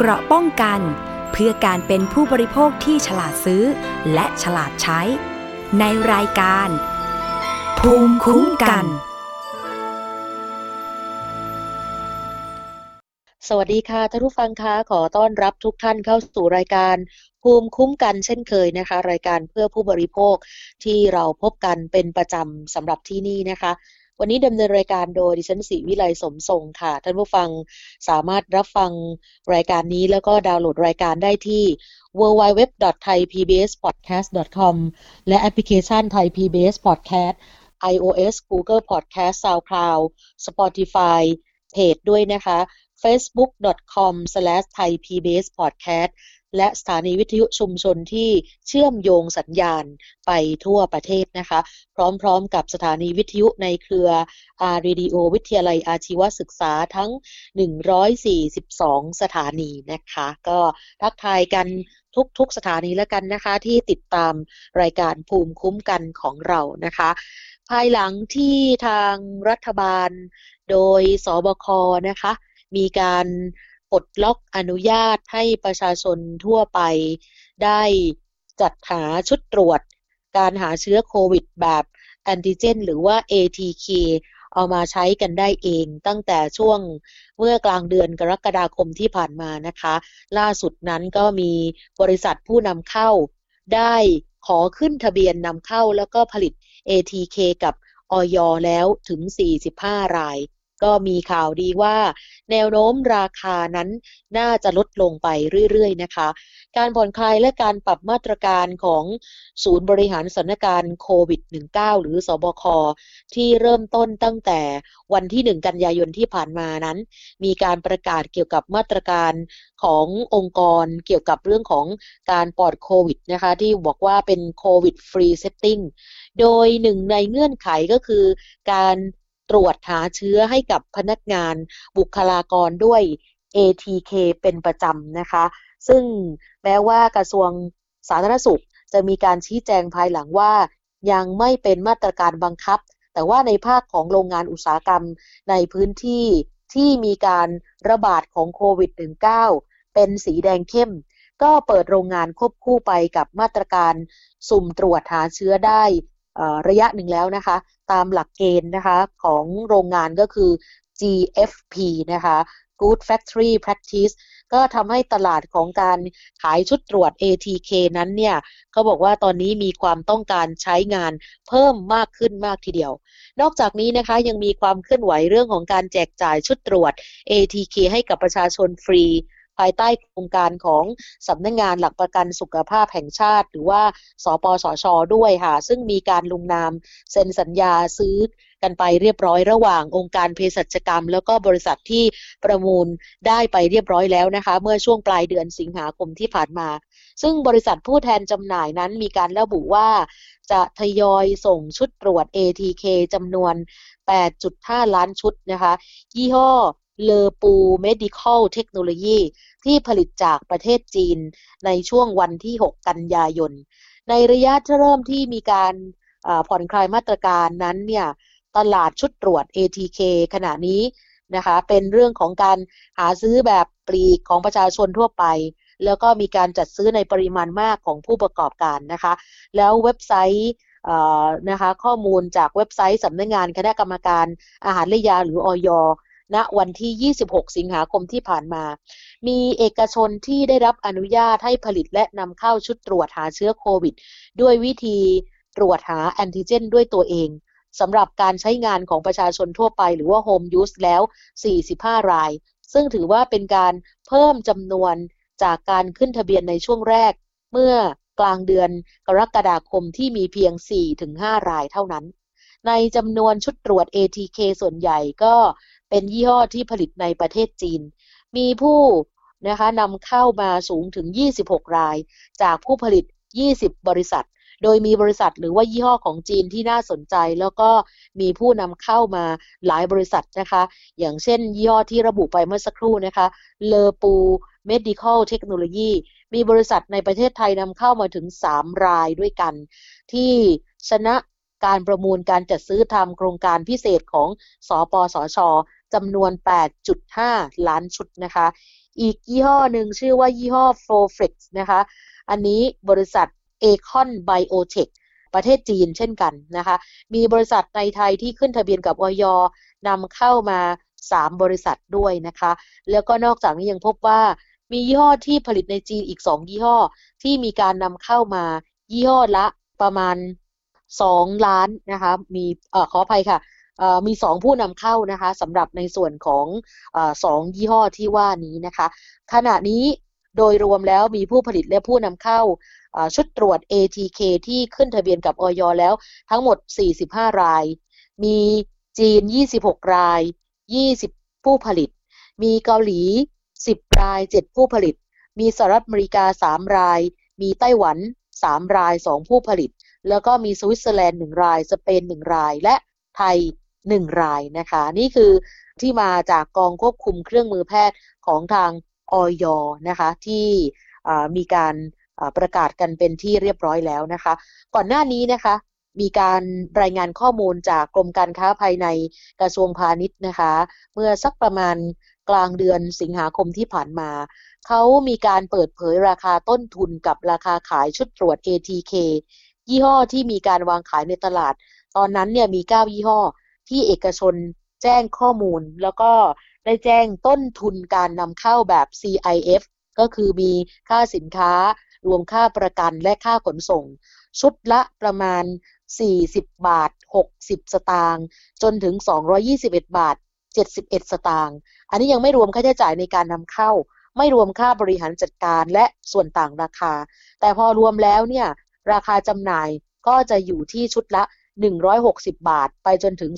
เกราะป้องกัน เพื่อการเป็นผู้บริโภคที่ฉลาดซื้อ และฉลาดใช้ ในรายการ ภูมิคุ้มกัน สวัสดีค่ะท่านผู้ฟังคะขอต้อนรับทุกท่านเข้าสู่รายการภูมิคุ้มกันเช่นเคยนะคะ รายการเพื่อผู้บริโภคที่เราพบกันเป็นประจำสำหรับที่นี่นะคะ วันนี้ดำเนินรายการโดยดิฉันศรีวิไลสมทรงค่ะ ท่านผู้ฟังสามารถรับฟังรายการนี้แล้วก็ดาวน์โหลดรายการได้ที่ www.thaipbspodcast.com และแอปพลิเคชัน Thai PBS Podcast iOS Google Podcast SoundCloud Spotify เพจด้วยนะคะ facebook.com/thaipbspodcast และสถานีวิทยุชุมชนที่เชื่อมโยงสัญญาณไปทั่วประเทศนะคะ พร้อมๆกับสถานีวิทยุในเครืออารีดีโอวิทยาลัยอาชีวศึกษาทั้ง 142 สถานีนะคะ ก็ทักทายกันทุกๆสถานีแล้วกันนะคะ ที่ติดตามรายการภูมิคุ้มกันของเรานะคะ ภายหลังที่ทางรัฐบาลโดยสบคนะคะ มีการ ปลดล็อกอนุญาตให้ประชาชนทั่วไปได้จัดหาชุดตรวจ การหาเชื้อโควิดแบบแอนติเจน หรือว่า ATK เอามาใช้กันได้เองตั้งแต่ช่วงเมื่อกลางเดือนกรกฎาคมที่ผ่านมานะคะ ล่าสุดนั้นก็มีบริษัทผู้นำเข้า ได้ขอขึ้นทะเบียนนำเข้าแล้วก็ผลิต ATK กับออยแล้วถึง 45 ราย ก็มีข่าวดีว่า แนวโน้มราคานั้นน่าจะลดลงไปเรื่อยๆนะคะ การผ่อนคลายและการปรับมาตรการของศูนย์บริหารสถานการณ์โควิด -19 หรือศบค ที่เริ่มต้นตั้งแต่วันที่ 1 กันยายนที่ผ่านมานั้น มีการประกาศเกี่ยวกับมาตรการขององค์กรเกี่ยวกับเรื่องของการปลอดโควิดนะคะที่บอกว่าเป็น COVID free setting โดยหนึ่งในเงื่อนไขก็คือการ ตรวจหาเชื้อให้กับพนักงานบุคลากรด้วย ATK เป็นประจำนะคะ ซึ่งแม้ว่ากระทรวงสาธารณสุข จะมีการชี้แจงภายหลังว่า ยังไม่เป็นมาตรการบังคับ แต่ว่าในภาคของโรงงานอุตสาหกรรมในพื้นที่ที่มีการระบาดของโควิด -19 เป็นสีแดงเข้ม ก็เปิดโรงงานควบคู่ไปกับมาตรการสุ่มตรวจหาเชื้อได้ ระยะหนึ่งแล้วนะคะ ตามหลักเกณฑ์นะคะของโรงงานก็คือ GFP นะคะ Good Factory Practice ก็ทำให้ตลาดของการขายชุดตรวจ ATK นั้นเนี่ยเขาบอกว่าตอนนี้มีความต้องการใช้งานเพิ่มมากขึ้นมากทีเดียว นอกจากนี้นะคะยังมีความเคลื่อนไหวเรื่องของการแจกจ่ายชุดตรวจ ATK ให้กับประชาชนฟรี ภายใต้โครงการของสำนักงงานหลักประกันสุขภาพแห่งชาติ หรือว่าสปสช ด้วยค่ะ ซึ่งมีการลงนามเซ็นสัญญาซื้อกันไปเรียบร้อยระหว่างองค์การเภสัชกรรม แล้วก็บริษัทที่ประมูลได้ไปเรียบร้อยแล้วนะคะ เมื่อช่วงปลายเดือนสิงหาคมที่ผ่านมา ซึ่งบริษัทผู้แทนจำหน่ายนั้นมีการระบุว่า จะทยอยส่งชุดตรวจ ATK จำนวน 8.5 ล้านชุดนะคะ ยี่ห้อ Lepu Medical Technologyที่ผลิตจากประเทศจีนในช่วงวันที่ 6 กันยายน ในระยะเริ่มที่มีการผ่อนคลายมาตรการนั้นเนี่ยตลาดชุดตรวจ ATK ขณะนี้นะคะเป็นเรื่องของการหาซื้อแบบปลีกของประชาชนทั่วไป แล้วก็มีการจัดซื้อในปริมาณมากของผู้ประกอบการนะคะ แล้วเว็บไซต์นะคะข้อมูลจากเว็บไซต์สำนักงงานคณะกรรมการอาหารและยาหรืออย ณวันที่ 26 สิงหาคมที่ผ่านมา มีเอกชนที่ได้รับอนุญาตให้ผลิตและนำเข้าชุดตรวจหาเชื้อโควิด ด้วยวิธีตรวจหาแอนติเจน ด้วยตัวเองสำหรับการใช้งานของประชาชนทั่วไปหรือว่า Home Use แล้ว 45 ราย ซึ่งถือว่าเป็นการเพิ่มจำนวนจากการขึ้นทะเบียนในช่วงแรก เมื่อกลางเดือนกรกฎาคมที่มีเพียง 4-5 รายเท่านั้น ในจำนวนชุดตรวจ ATK ส่วนใหญ่ก็ เป็นยี่ห้อที่ผลิตในประเทศจีน มีผู้นะคะนำเข้ามาสูงถึง 26 ราย จากผู้ผลิต 20 บริษัท โดยมีบริษัทหรือว่ายี่ห้อของจีนที่น่าสนใจ แล้วก็มีผู้นำเข้ามาหลายบริษัทนะคะ อย่างเช่นยี่ห้อที่ระบุไปเมื่อสักครู่นะคะ Lepu Medical Technology มีบริษัทในประเทศไทยนำเข้ามาถึง 3 รายด้วยกัน ที่ชนะการประมูลการจัดซื้อทำโครงการพิเศษของสอปสอชอ จำนวน 8.5 ล้านชุดนะคะ อีกยี่ห้อหนึ่งชื่อว่ายี่ห้อ f o f l e x นะคะ อันนี้บริษัท Acon Biotech ประเทศจีนเช่นกันนะคะ มีบริษัทในไทยที่ขึ้นทะเบียนกับออยนำเข้ามา 3 บริษัทด้วยนะคะ แล้วก็นอกจากนี้ยังพบว่ามียี่ห้อที่ผลิตในจีนอีก 2 ยี่ห้อ ที่มีการนำเข้ามายี่ห้อละประมาณ 2 ล้านนะคะ มีอขออภัยค่ะ มีสองผู้นำเข้านะคะสำหรับในส่วนของอสองยี่ห้อที่ว่านี้นะคะ ขณะนี้โดยรวมแล้วมีผู้ผลิตและผู้นำเข้าชุดตรวจ ATK ที่ขึ้นทะเบียนกับออยแล้วทั้งหมด 45 ราย มีจีน 26 ราย 20 ผู้ผลิต มีเกาหลี 10 ราย 7 ผู้ผลิต มีสหรัฐอเมริกา 3 ราย มีไต้หวัน 3 ราย 2 ผู้ผลิต แล้วก็มีสวิตเซอร์แลนด์ 1 ราย สเปน 1 ราย และไทย 1 รายนะคะ นี่คือที่มาจากกองควบคุมเครื่องมือแพทย์ของทางออยนะคะที่มีการประกาศกันเป็นที่เรียบร้อยแล้วนะคะ ก่อนหน้านี้นะคะมีการรายงานข้อมูลจากกรมการค้าภายในกระทรวงพาณิชย์นะคะ เมื่อสักประมาณกลางเดือนสิงหาคมที่ผ่านมา เขามีการเปิดเผยราคาต้นทุนกับราคาขายชุดตรวจ ATK ยี่ห้อที่มีการวางขายในตลาด ตอนนั้นเนี่ยมี 9 ยี่ห้อ ที่เอกชนแจ้งข้อมูล แล้วก็ได้แจ้งต้นทุนการนำเข้าแบบ CIF ก็คือมีค่าสินค้ารวมค่าประกันและค่าขนส่ง ชุดละประมาณ 40 บาท 60 สตางค์จนถึง 221 บาท 71 สตางค์อันนี้ยังไม่รวมค่าใช้จ่ายในการนำเข้า ไม่รวมค่าบริหารจัดการและส่วนต่างราคา แต่พอรวมแล้วเนี่ยราคาจำหน่ายก็จะอยู่ที่ชุดละ 160 บาท ไปจนถึง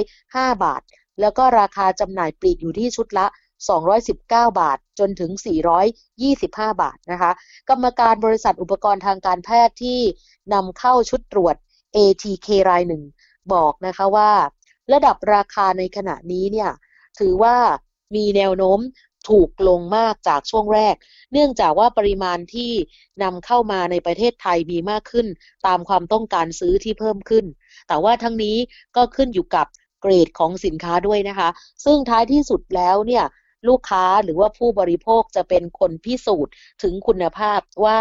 305 บาท แล้วก็ราคาจำหน่ายปลีกอยู่ที่ชุดละ 219 บาท จนถึง 425 บาทนะคะ กรรมการบริษัทอุปกรณ์ทางการแพทย์ที่นำเข้าชุดตรวจ ATK รายหนึ่งบอกนะคะว่า ระดับราคาในขณะนี้เนี่ยถือว่ามีแนวโน้ม ถูกลงมากจากช่วงแรก เนื่องจากว่าปริมาณที่นำเข้ามาในประเทศไทยมีมากขึ้น ตามความต้องการซื้อที่เพิ่มขึ้น แต่ว่าทั้งนี้ก็ขึ้นอยู่กับเกรดของสินค้าด้วยนะคะ ซึ่งท้ายที่สุดแล้วเนี่ยลูกค้าหรือว่าผู้บริโภคจะเป็นคนพิสูจน์ถึงคุณภาพว่า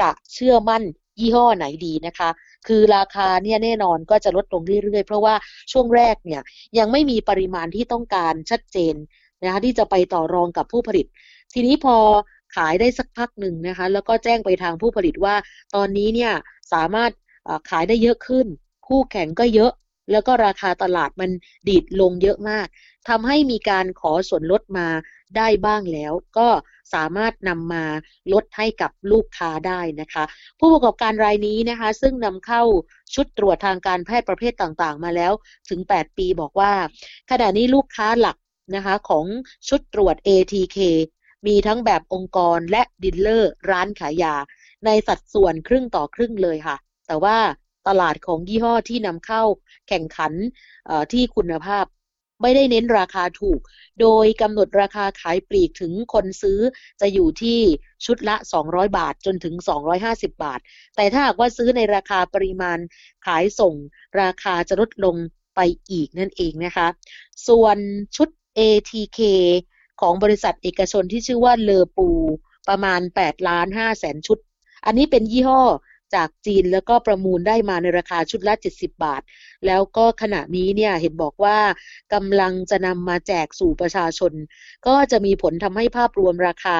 จะเชื่อมั่นยี่ห้อไหนดีนะคะ คือราคาเนี่ยแน่นอนก็จะลดลงเรื่อยๆ เพราะว่าช่วงแรกเนี่ยยังไม่มีปริมาณที่ต้องการชัดเจน นะคะที่จะไปต่อรองกับผู้ผลิต ทีนี้พอขายได้สักพักหนึ่งนะคะแล้วก็แจ้งไปทางผู้ผลิตว่า ตอนนี้เนี่ยสามารถขายได้เยอะขึ้น คู่แข่งก็เยอะ แล้วก็ราคาตลาดมันดีดลงเยอะมากทำให้มีการขอส่วนลดมาได้บ้างแล้ว ก็สามารถนำมาลดให้กับลูกค้าได้นะคะ ผู้ประกอบการรายนี้นะคะ ซึ่งนำเข้าชุดตรวจทางการแพทย์ประเภทต่างๆ มาแล้วถึง 8 ปีบอกว่า ขณะนี้ลูกค้าหลัก นะคะของชุดตรวจ ATK มีทั้งแบบองค์กรและดิลเลอร์ร้านขายยา ในสัดส่วนครึ่งต่อครึ่งเลยค่ะ แต่ว่าตลาดของยี่ห้อที่นำเข้าแข่งขันที่คุณภาพไม่ได้เน้นราคาถูก โดยกำหนดราคาขายปลีกถึงคนซื้อจะอยู่ที่ชุดละ 200 บาทจนถึง 250 บาท แต่ถ้าหากว่าซื้อในราคาปริมาณขายส่ง ราคาจะลดลงไปอีกนั่นเองนะคะ ส่วนชุด ATK ของบริษัทเอกชนที่ชื่อว่าเลอปู ประมาณ 8 ล้าน5แสนชุด อันนี้เป็นยี่ห้อจากจีนแล้วก็ประมูลได้มาในราคาชุดละ 70 บาท แล้วก็ขณะนี้เนี่ยเห็นบอกว่ากำลังจะนำมาแจกสู่ประชาชน ก็จะมีผลทำให้ภาพรวมราคา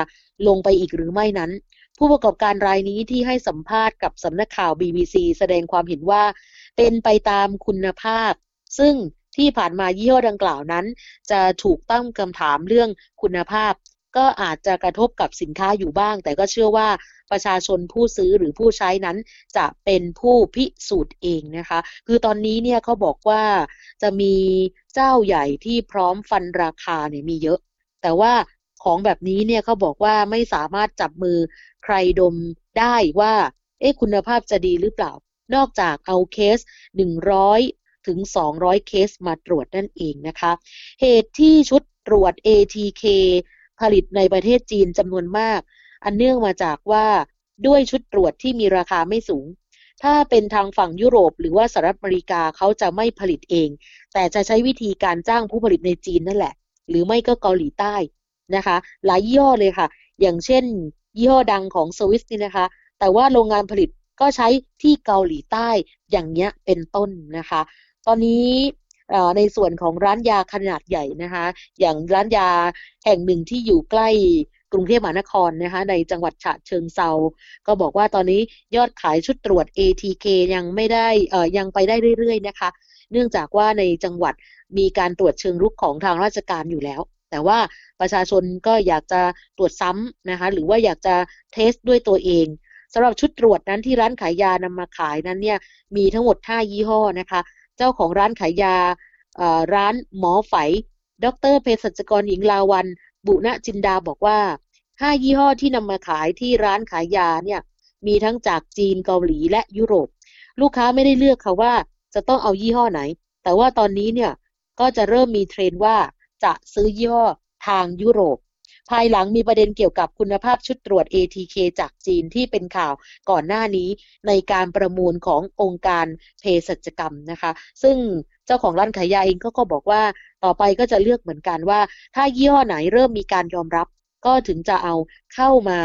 ลงไปอีกหรือไม่นั้น ผู้ประกอบการรายนี้ที่ให้สัมภาษณ์กับสำนักข่าว BBC แสดงความเห็นว่าเป็นไปตามคุณภาพ ซึ่ง ที่ผ่านมายี่ห้อดังกล่าวนั้น จะถูกตั้งคำถามเรื่องคุณภาพ ก็อาจจะกระทบกับสินค้าอยู่บ้าง แต่ก็เชื่อว่าประชาชนผู้ซื้อหรือผู้ใช้นั้นจะเป็นผู้พิสูจน์เองนะคะ คือตอนนี้เนี่ยเขาบอกว่าจะมีเจ้าใหญ่ที่พร้อมฟันราคาเนี่ยมีเยอะ แต่ว่าของแบบนี้เนี่ยเขาบอกว่าไม่สามารถจับมือใครดมได้ว่า เอ๊ะคุณภาพจะดีหรือเปล่า นอกจากเอาเคส100 ถึง 200 เคสมาตรวจนั่นเองนะคะ เหตุที่ชุดตรวจ ATK ผลิตในประเทศจีนจำนวนมาก อันเนื่องมาจากว่าด้วยชุดตรวจที่มีราคาไม่สูง ถ้าเป็นทางฝั่งยุโรป หรือว่าสหรัฐอเมริกาเขาจะไม่ผลิตเอง แต่จะใช้วิธีการจ้างผู้ผลิตในจีนนั่นแหละ หรือไม่ก็เกาหลีใต้นะคะ หลายยี่ห้อเลยค่ะ อย่างเช่น ยี่ห้อดังของสวิสนี่นะคะ แต่ว่าโรงงานผลิตก็ใช้ที่เกาหลีใต้อย่างเงี้ยเป็นต้นนะคะ ตอนนี้ในส่วนของร้านยาขนาดใหญ่นะคะ อย่างร้านยาแห่งหนึ่งที่อยู่ใกล้กรุงเทพมหานครนะคะในจังหวัดฉะเชิงเซา ก็บอกว่าตอนนี้ยอดขายชุดตรวจ ATK ยังไม่ได้เอ่อยังไปได้เรื่อยๆนะคะ เนื่องจากว่าในจังหวัดมีการตรวจเชิงรุกของทางราชการอยู่แล้ว แต่ว่าประชาชนก็อยากจะตรวจซ้ำนะคะหรือว่าอยากจะเทสด้วยตัวเองสำหรับชุดตรวจนั้นที่ร้านขายยานำมาขายนั้นเนี่ยมีทั้งหมด 5 ยี่ห้อนะคะ เจ้าของร้านขายยาร้านหมอไฝ ดรเภสัชกรหญิงลาวัน บุณจินดาบอกว่าห้ายี่ห้อที่นำมาขายที่ร้านขายยาเนี่ยมีทั้งจากจีนเกาหลีและยุโรป ลูกค้าไม่ได้เลือกค่ะว่าจะต้องเอายี่ห้อไหน แต่ว่าตอนนี้เนี่ยก็จะเริ่มมีเทรนว่าจะซื้อยี่ห้อทางยุโรป ภายหลังมีประเด็นเกี่ยวกับคุณภาพชุดตรวจ ATK จากจีนที่เป็นข่าวก่อนหน้านี้ในการประมูลขององค์การเภสัชกรรมนะคะ ซึ่งเจ้าของร้านขายยาเองก็ก็บอกว่าต่อไปก็จะเลือกเหมือนกันว่า ถ้ายี่ห้อไหนเริ่มมีการยอมรับ ก็ถึงจะเอาเข้ามา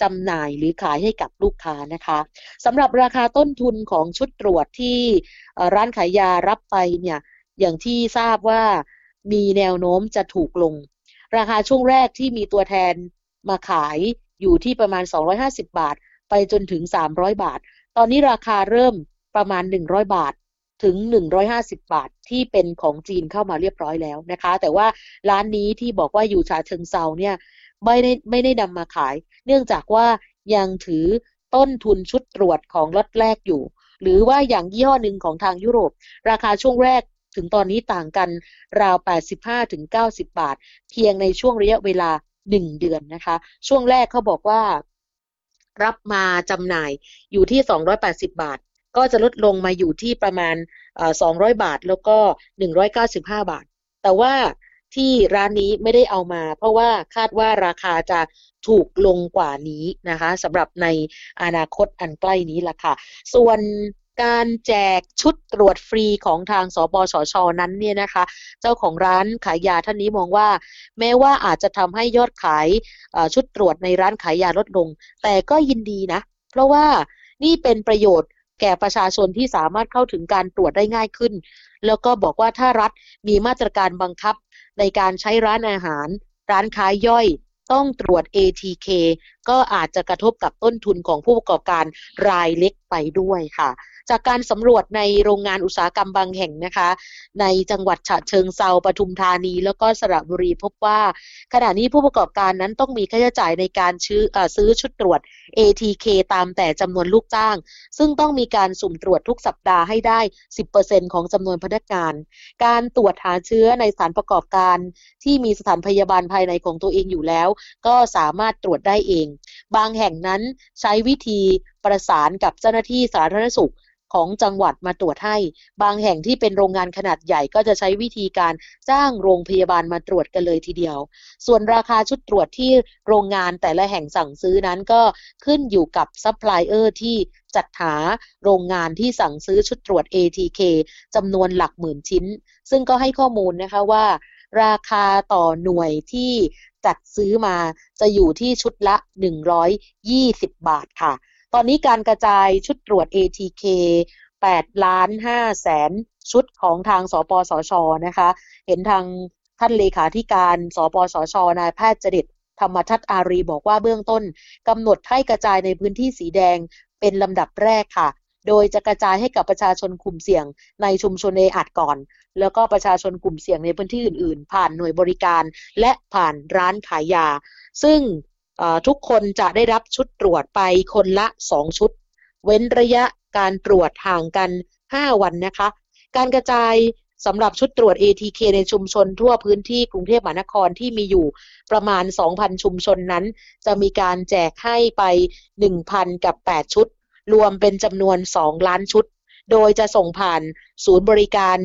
จำหน่ายหรือขายให้กับลูกค้านะคะสำหรับราคาต้นทุนของชุดตรวจที่ร้านขายยารับไปเนี่ยอย่างที่ทราบว่ามีแนวโน้มจะถูกลง ราคาช่วงแรกที่มีตัวแทนมาขายอยู่ที่ประมาณ 250 บาท ไปจนถึง 300 บาท ตอนนี้ราคาเริ่มประมาณ 100 บาทถึง 150 บาทที่เป็นของจีนเข้ามาเรียบร้อยแล้วนะคะ แต่ว่าร้านนี้ที่บอกว่าอยู่ชาเชิงเซาเนี่ยไม่ได้ไม่ได้นำมาขาย เนื่องจากว่ายังถือต้นทุนชุดตรวจของรถแรกอยู่ หรือว่าอย่างยี่ห้อหนึ่งของทางยุโรป ราคาช่วงแรก ถึงตอนนี้ต่างกันราว 85-90 บาท เพียงในช่วงระยะเวลา 1 เดือนนะคะ ช่วงแรกเขาบอกว่ารับมาจำหน่ายอยู่ที่ 280 บาท ก็จะลดลงมาอยู่ที่ประมาณ 200 บาทแล้วก็ 195 บาท แต่ว่าที่ร้านนี้ไม่ได้เอามา เพราะว่าคาดว่าราคาจะถูกลงกว่านี้นะคะสำหรับในอนาคตอันใกล้นี้ล่ะค่ะ ส่วน การแจกชุดตรวจฟรีของทางสปสชนั้นเนี่ยนะคะ เจ้าของร้านขายยาท่านนี้มองว่า แม้ว่าอาจจะทำให้ยอดขายชุดตรวจในร้านขายยาลดลง แต่ก็ยินดีนะ เพราะว่านี่เป็นประโยชน์แก่ประชาชนที่สามารถเข้าถึงการตรวจได้ง่ายขึ้น แล้วก็บอกว่าถ้ารัฐมีมาตรการบังคับในการใช้ร้านอาหาร ร้านค้าย่อย ต้องตรวจ ATK ก็อาจจะกระทบกับต้นทุนของผู้ประกอบการรายเล็กไปด้วยค่ะ จากการสำรวจในโรงงานอุตสาหกรรมบางแห่งนะคะ ในจังหวัดฉะเชิงเซาปทุมธานี แล้วก็สระบุรีพบว่า ขณะนี้ผู้ประกอบการนั้นต้องมีค่าใช้จ่ายในการซื้อซื้อชุดตรวจ ATK ตามแต่จำนวนลูกจ้าง ซึ่งต้องมีการสุ่มตรวจทุกสัปดาห์ให้ได้ 10%ของจำนวนพนักงาน การตรวจหาเชื้อในสถานประกอบการ ที่มีสถานพยาบาลภายในของตัวเองอยู่แล้ว ก็สามารถตรวจได้เองบางแห่งนั้นใช้วิธีประสานกับเจ้าหน้าที่สาธารณสุขของจังหวัดมาตรวจให้ บางแห่งที่เป็นโรงงานขนาดใหญ่ก็จะใช้วิธีการจ้างโรงพยาบาลมาตรวจกันเลยทีเดียว ส่วนราคาชุดตรวจที่โรงงานแต่ละแห่งสั่งซื้อนั้นก็ขึ้นอยู่กับซัพพลายเออร์ที่จัดหาโรงงานที่สั่งซื้อชุดตรวจ ATK จำนวนหลักหมื่นชิ้น ซึ่งก็ให้ข้อมูลนะคะว่า ราคาต่อหน่วยที่จัดซื้อมาจะอยู่ที่ชุดละ 120 บาทค่ะ ตอนนี้การกระจายชุดตรวจ ATK 8ล้าน5แสนชุดของทางสปสชนะคะ เห็นทางท่านเลขาธิการ สปสช นายแพทย์จริตธรรมทัตอารีบอกว่าเบื้องต้นกำหนดให้กระจายในพื้นที่สีแดงเป็นลำดับแรกค่ะ โดยจะกระจายให้กับประชาชนกลุ่มเสี่ยงในชุมชนเออัดก่อน แล้วก็ประชาชนกลุ่มเสี่ยงในพื้นที่อื่น ๆ ผ่านหน่วยบริการและผ่านร้านขายยา ซึ่งทุกคนจะได้รับชุดตรวจไปคนละ 2 ชุด เว้นระยะการตรวจห่างกัน 5 วันนะคะ การกระจายสำหรับชุดตรวจ ATK ในชุมชนทั่วพื้นที่กรุงเทพมหานครที่มีอยู่ประมาณ 2,000 ชุมชนนั้น จะมีการแจกให้ไป 1,000 กับ 8 ชุด รวมเป็นจำนวน 2 ล้านชุด โดยจะส่งผ่านศูนย์บริการ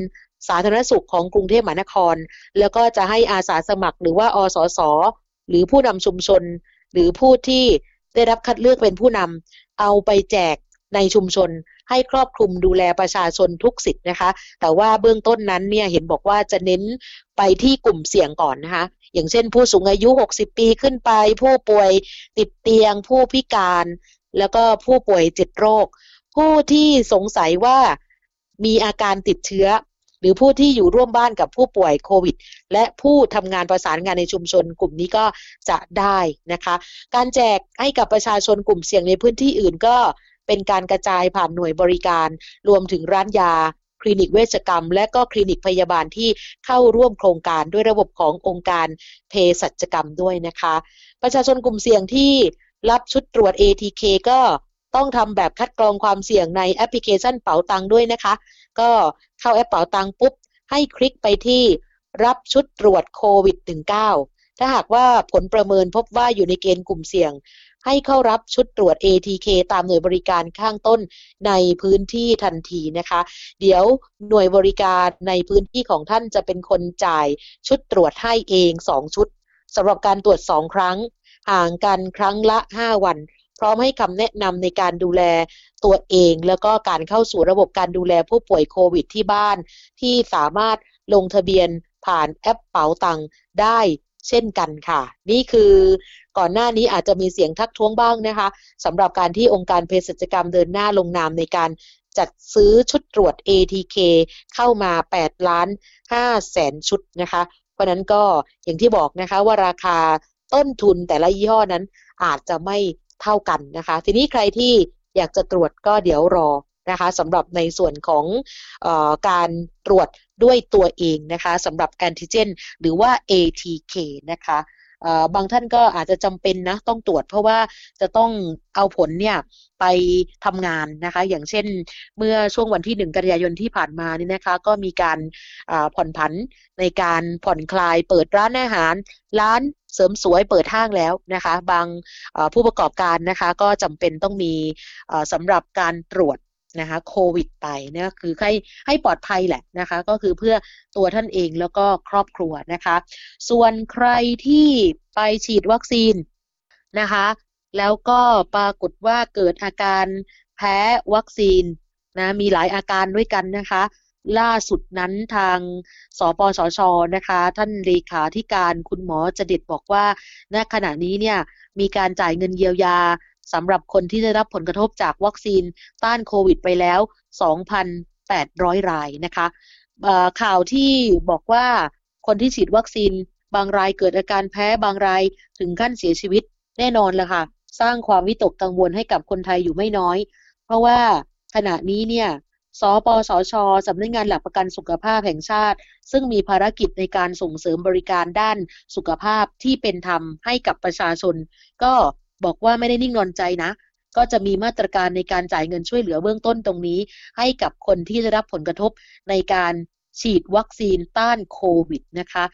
สาธารณสุขของกรุงเทพมหานคร แล้วก็จะให้อาสาสมัครหรือว่าอสส หรือผู้นำชุมชน หรือผู้ที่ได้รับคัดเลือกเป็นผู้นำเอาไปแจกในชุมชนให้ครอบคลุมดูแลประชาชนทุกสิทธิ์นะคะ แต่ว่าเบื้องต้นนั้นเนี่ยเห็นบอกว่าจะเน้นไปที่กลุ่มเสี่ยงก่อนนะคะ อย่างเช่นผู้สูงอายุ 60 ปีขึ้นไป ผู้ป่วยติดเตียง ผู้พิการ แล้วก็ผู้ป่วยจิตโรค ผู้ที่สงสัยว่ามีอาการติดเชื้อ หรือผู้ที่อยู่ร่วมบ้านกับผู้ป่วยโควิด และผู้ทำงานประสานงานในชุมชน กลุ่มนี้ก็จะได้นะคะ การแจกให้กับประชาชนกลุ่มเสี่ยงในพื้นที่อื่นก็เป็นการกระจายผ่านหน่วยบริการ รวมถึงร้านยา คลินิกเวชกรรม และก็คลินิกพยาบาลที่เข้าร่วมโครงการด้วยระบบขององค์การเภสัชกรรมด้วยนะคะ ประชาชนกลุ่มเสี่ยงที่ รับชุดตรวจ ATK ก็ต้องทำแบบคัดกรองความเสี่ยงในแอปพลิเคชันเป๋าตังด้วยนะคะ ก็เข้าแอปเป๋าตังปุ๊บ ให้คลิกไปที่รับชุดตรวจโควิด -19 ถ้าหากว่าผลประเมินพบว่าอยู่ในเกณฑ์กลุ่มเสี่ยง ให้เข้ารับชุดตรวจ ATK ตามหน่วยบริการข้างต้นในพื้นที่ทันทีนะคะ เดี๋ยวหน่วยบริการในพื้นที่ของท่านจะเป็นคนจ่ายชุดตรวจให้เอง 2 ชุดสำหรับการตรวจ 2 ครั้ง ห่างกันครั้งละ 5 วัน พร้อมให้คำแนะนำในการดูแลตัวเอง แล้วก็การเข้าสู่ระบบการดูแลผู้ป่วยโควิดที่บ้าน ที่สามารถลงทะเบียนผ่านแอปเป๋าตังได้เช่นกันค่ะ นี่คือก่อนหน้านี้อาจจะมีเสียงทักท้วงบ้างนะคะสำหรับการที่องค์การเภสัชกรรมเดินหน้าลงนามในการจัดซื้อชุดตรวจ ATK เข้ามา 8 ล้าน5แสนชุดนะคะ เพราะนั้นก็อย่างที่บอกนะคะว่าราคา ต้นทุนแต่ละยี่ห้อนั้นอาจจะไม่เท่ากันนะคะ ทีนี้ใครที่อยากจะตรวจก็เดี๋ยวรอนะคะสำหรับในส่วนของออการตรวจด้วยตัวเองนะคะสำหรับแอนติเจนหรือว่า ATK นะคะบางท่านก็อาจจะจำเป็นนะต้องตรวจเพราะว่าจะต้องเอาผลเนี่ยไปทำงานนะคะ อย่างเช่นเมื่อช่วงวันที่หนึ่งกันยายนที่ผ่านมานี่นะคะ ก็มีการผ่อนผันในการผ่อนคลายเปิดร้านอาหาร ร้าน เสริมสวยเปิดห้างแล้วนะคะ บางผู้ประกอบการนะคะก็จำเป็นต้องมีสำหรับการตรวจนะคะโควิดไปเนี่ยคือให้ให้ปลอดภัยแหละนะคะก็คือเพื่อตัวท่านเองแล้วก็ครอบครัวนะคะ ส่วนใครที่ไปฉีดวัคซีนนะคะ แล้วก็ปรากฏว่าเกิดอาการแพ้วัคซีนนะมีหลายอาการด้วยกันนะคะ ล่าสุดนั้นทางสปสชนะคะ ท่านเลขาธิการคุณหมอจะเด็ดบอกว่าณขณะนี้เนี่ยมีการจ่ายเงินเยียวยาสำหรับคนที่ได้รับผลกระทบจากวัคซีนต้านโควิดไปแล้ว 2,800 รายนะคะข่าวที่บอกว่าคนที่ฉีดวัคซีนบางรายเกิดอาการแพ้บางรายถึงขั้นเสียชีวิตแน่นอนละค่ะ สร้างความวิตกกังวลให้กับคนไทยอยู่ไม่น้อย เพราะว่าขณะนี้เนี่ย สปสชสำนักงงานหลักประกันสุขภาพแห่งชาติ ซึ่งมีภารกิจในการส่งเสริมบริการด้านสุขภาพที่เป็นธรรมให้กับประชาชน ก็บอกว่าไม่ได้นิ่งนอนใจนะ ก็จะมีมาตรการในการจ่ายเงินช่วยเหลือเบื้องต้นตรงนี้ ให้กับคนที่ได้รับผลกระทบในการฉีดวัคซีนต้านโควิดนะคะ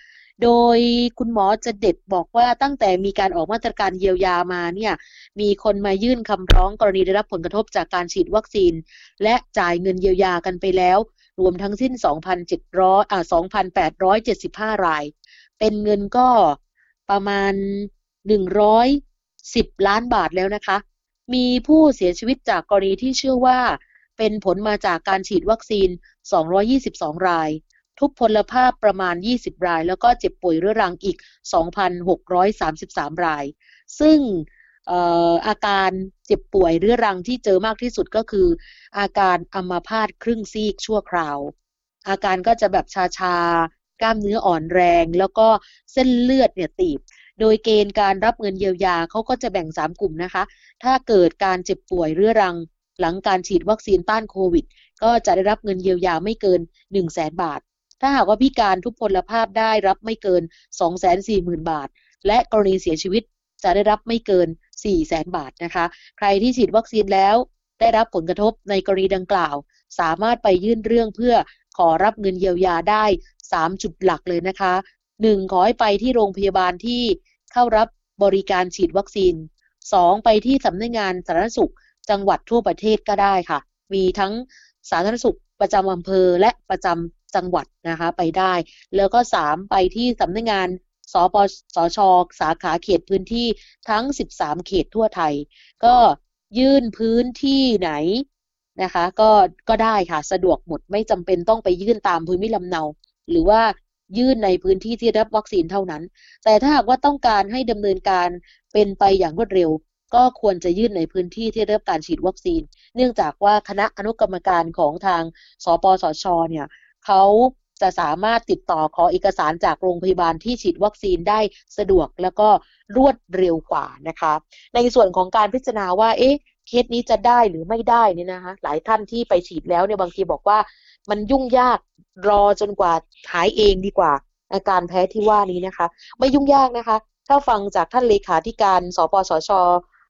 โดยคุณหมอจะเด็ดบอกว่าตั้งแต่มีการออกมาตรการเยียวยามาเนี่ยมีคนมายื่นคำร้องกรณีได้รับผลกระทบจากการฉีดวัคซีน และจ่ายเงินเยียวยากันไปแล้ว รวมทั้งสิ้น 2,700อ่า2,875 ราย เป็นเงินก็ประมาณ 110 ล้านบาทแล้วนะคะ มีผู้เสียชีวิตจากกรณีที่เชื่อว่า เป็นผลมาจากการฉีดวัคซีน 222 ราย ทุพพลภาพประมาณ 20 ราย แล้วก็เจ็บป่วยเรื้อรังอีก 2,633 ราย ซึ่งอาการเจ็บป่วยเรื้อรังที่เจอมากที่สุดก็คือ อาการอัมาพาตครึ่งซีกชั่วคราว อาการก็จะแบบชาชากล้ามเนื้ออ่อนแรง แล้วก็เส้นเลือดเนี่ยตีบ โดยเกณฑ์การรับเงินเยียวยาเขาก็จะแบ่ง 3 กลุ่มนะคะ ถ้าเกิดการเจ็บป่วยเรื้อรัง หลังการฉีดวัคซีนต้านโควิด ก็จะได้รับเงินเยียวยาไม่เกิน 1 0 0 0 0แสนบาท ถ้าหากว่าพิการทุพพลภาพได้รับไม่เกิน 2 4 0 0 0 0 บาท และกรณีเสียชีวิตจะได้รับไม่เกิน 4 0 0แสนบาทนะคะ ใครที่ฉีดวัคซีนแล้วได้รับผลกระทบในกรณีดังกล่าว สามารถไปยื่นเรื่องเพื่อขอรับเงินเยียวยาได้ 3 จุดหลักเลยนะคะ 1. ขอให้ไปที่โรงพยาบาลที่เข้ารับบริการฉีดวัคซีน 2. ไปที่สำนักงงานสาธารณสุข จังหวัดทั่วประเทศก็ได้ค่ะ มีทั้งสาธารณสุขประจำอำเภอและประจำ จังหวัดนะคะไปได้ แล้วก็ 3. ไปที่สำนักงงานสปสช สาขาเขตพื้นที่ทั้ง 13 เขตทั่วไทย ก็ยื่นพื้นที่ไหนนะคะก็ก็ได้ค่ะสะดวกหมดไม่จำเป็นต้องไปยื่นตามพื้นที่ลำเนา หรือว่ายื่นในพื้นที่ที่รับวัคซีนเท่านั้น แต่ถ้าหากว่าต้องการให้ดำเนินการเป็นไปอย่างรวดเร็ว ก็ควรจะยื่นในพื้นที่ที่ได้รับการฉีดวัคซีน เนื่องจากว่าคณะอนุกรรมการของทางสปสชเนี่ย เขาจะสามารถติดต่อขอเอกสารจากโรงพยาบาลที่ฉีดวัคซีนได้สะดวกแล้วก็รวดเร็วกว่านะคะ ในส่วนของการพิจารณาว่าเอ๊ะเคสนี้จะได้หรือไม่ได้นี่นะคะหลายท่านที่ไปฉีดแล้วเนี่ยบางทีบอกว่ามันยุ่งยากรอจนกว่าหายเองดีกว่า อาการแพ้ที่ว่านี้นะคะ ไม่ยุ่งยากนะคะ ถ้าฟังจากท่านเลขาธิการสปสช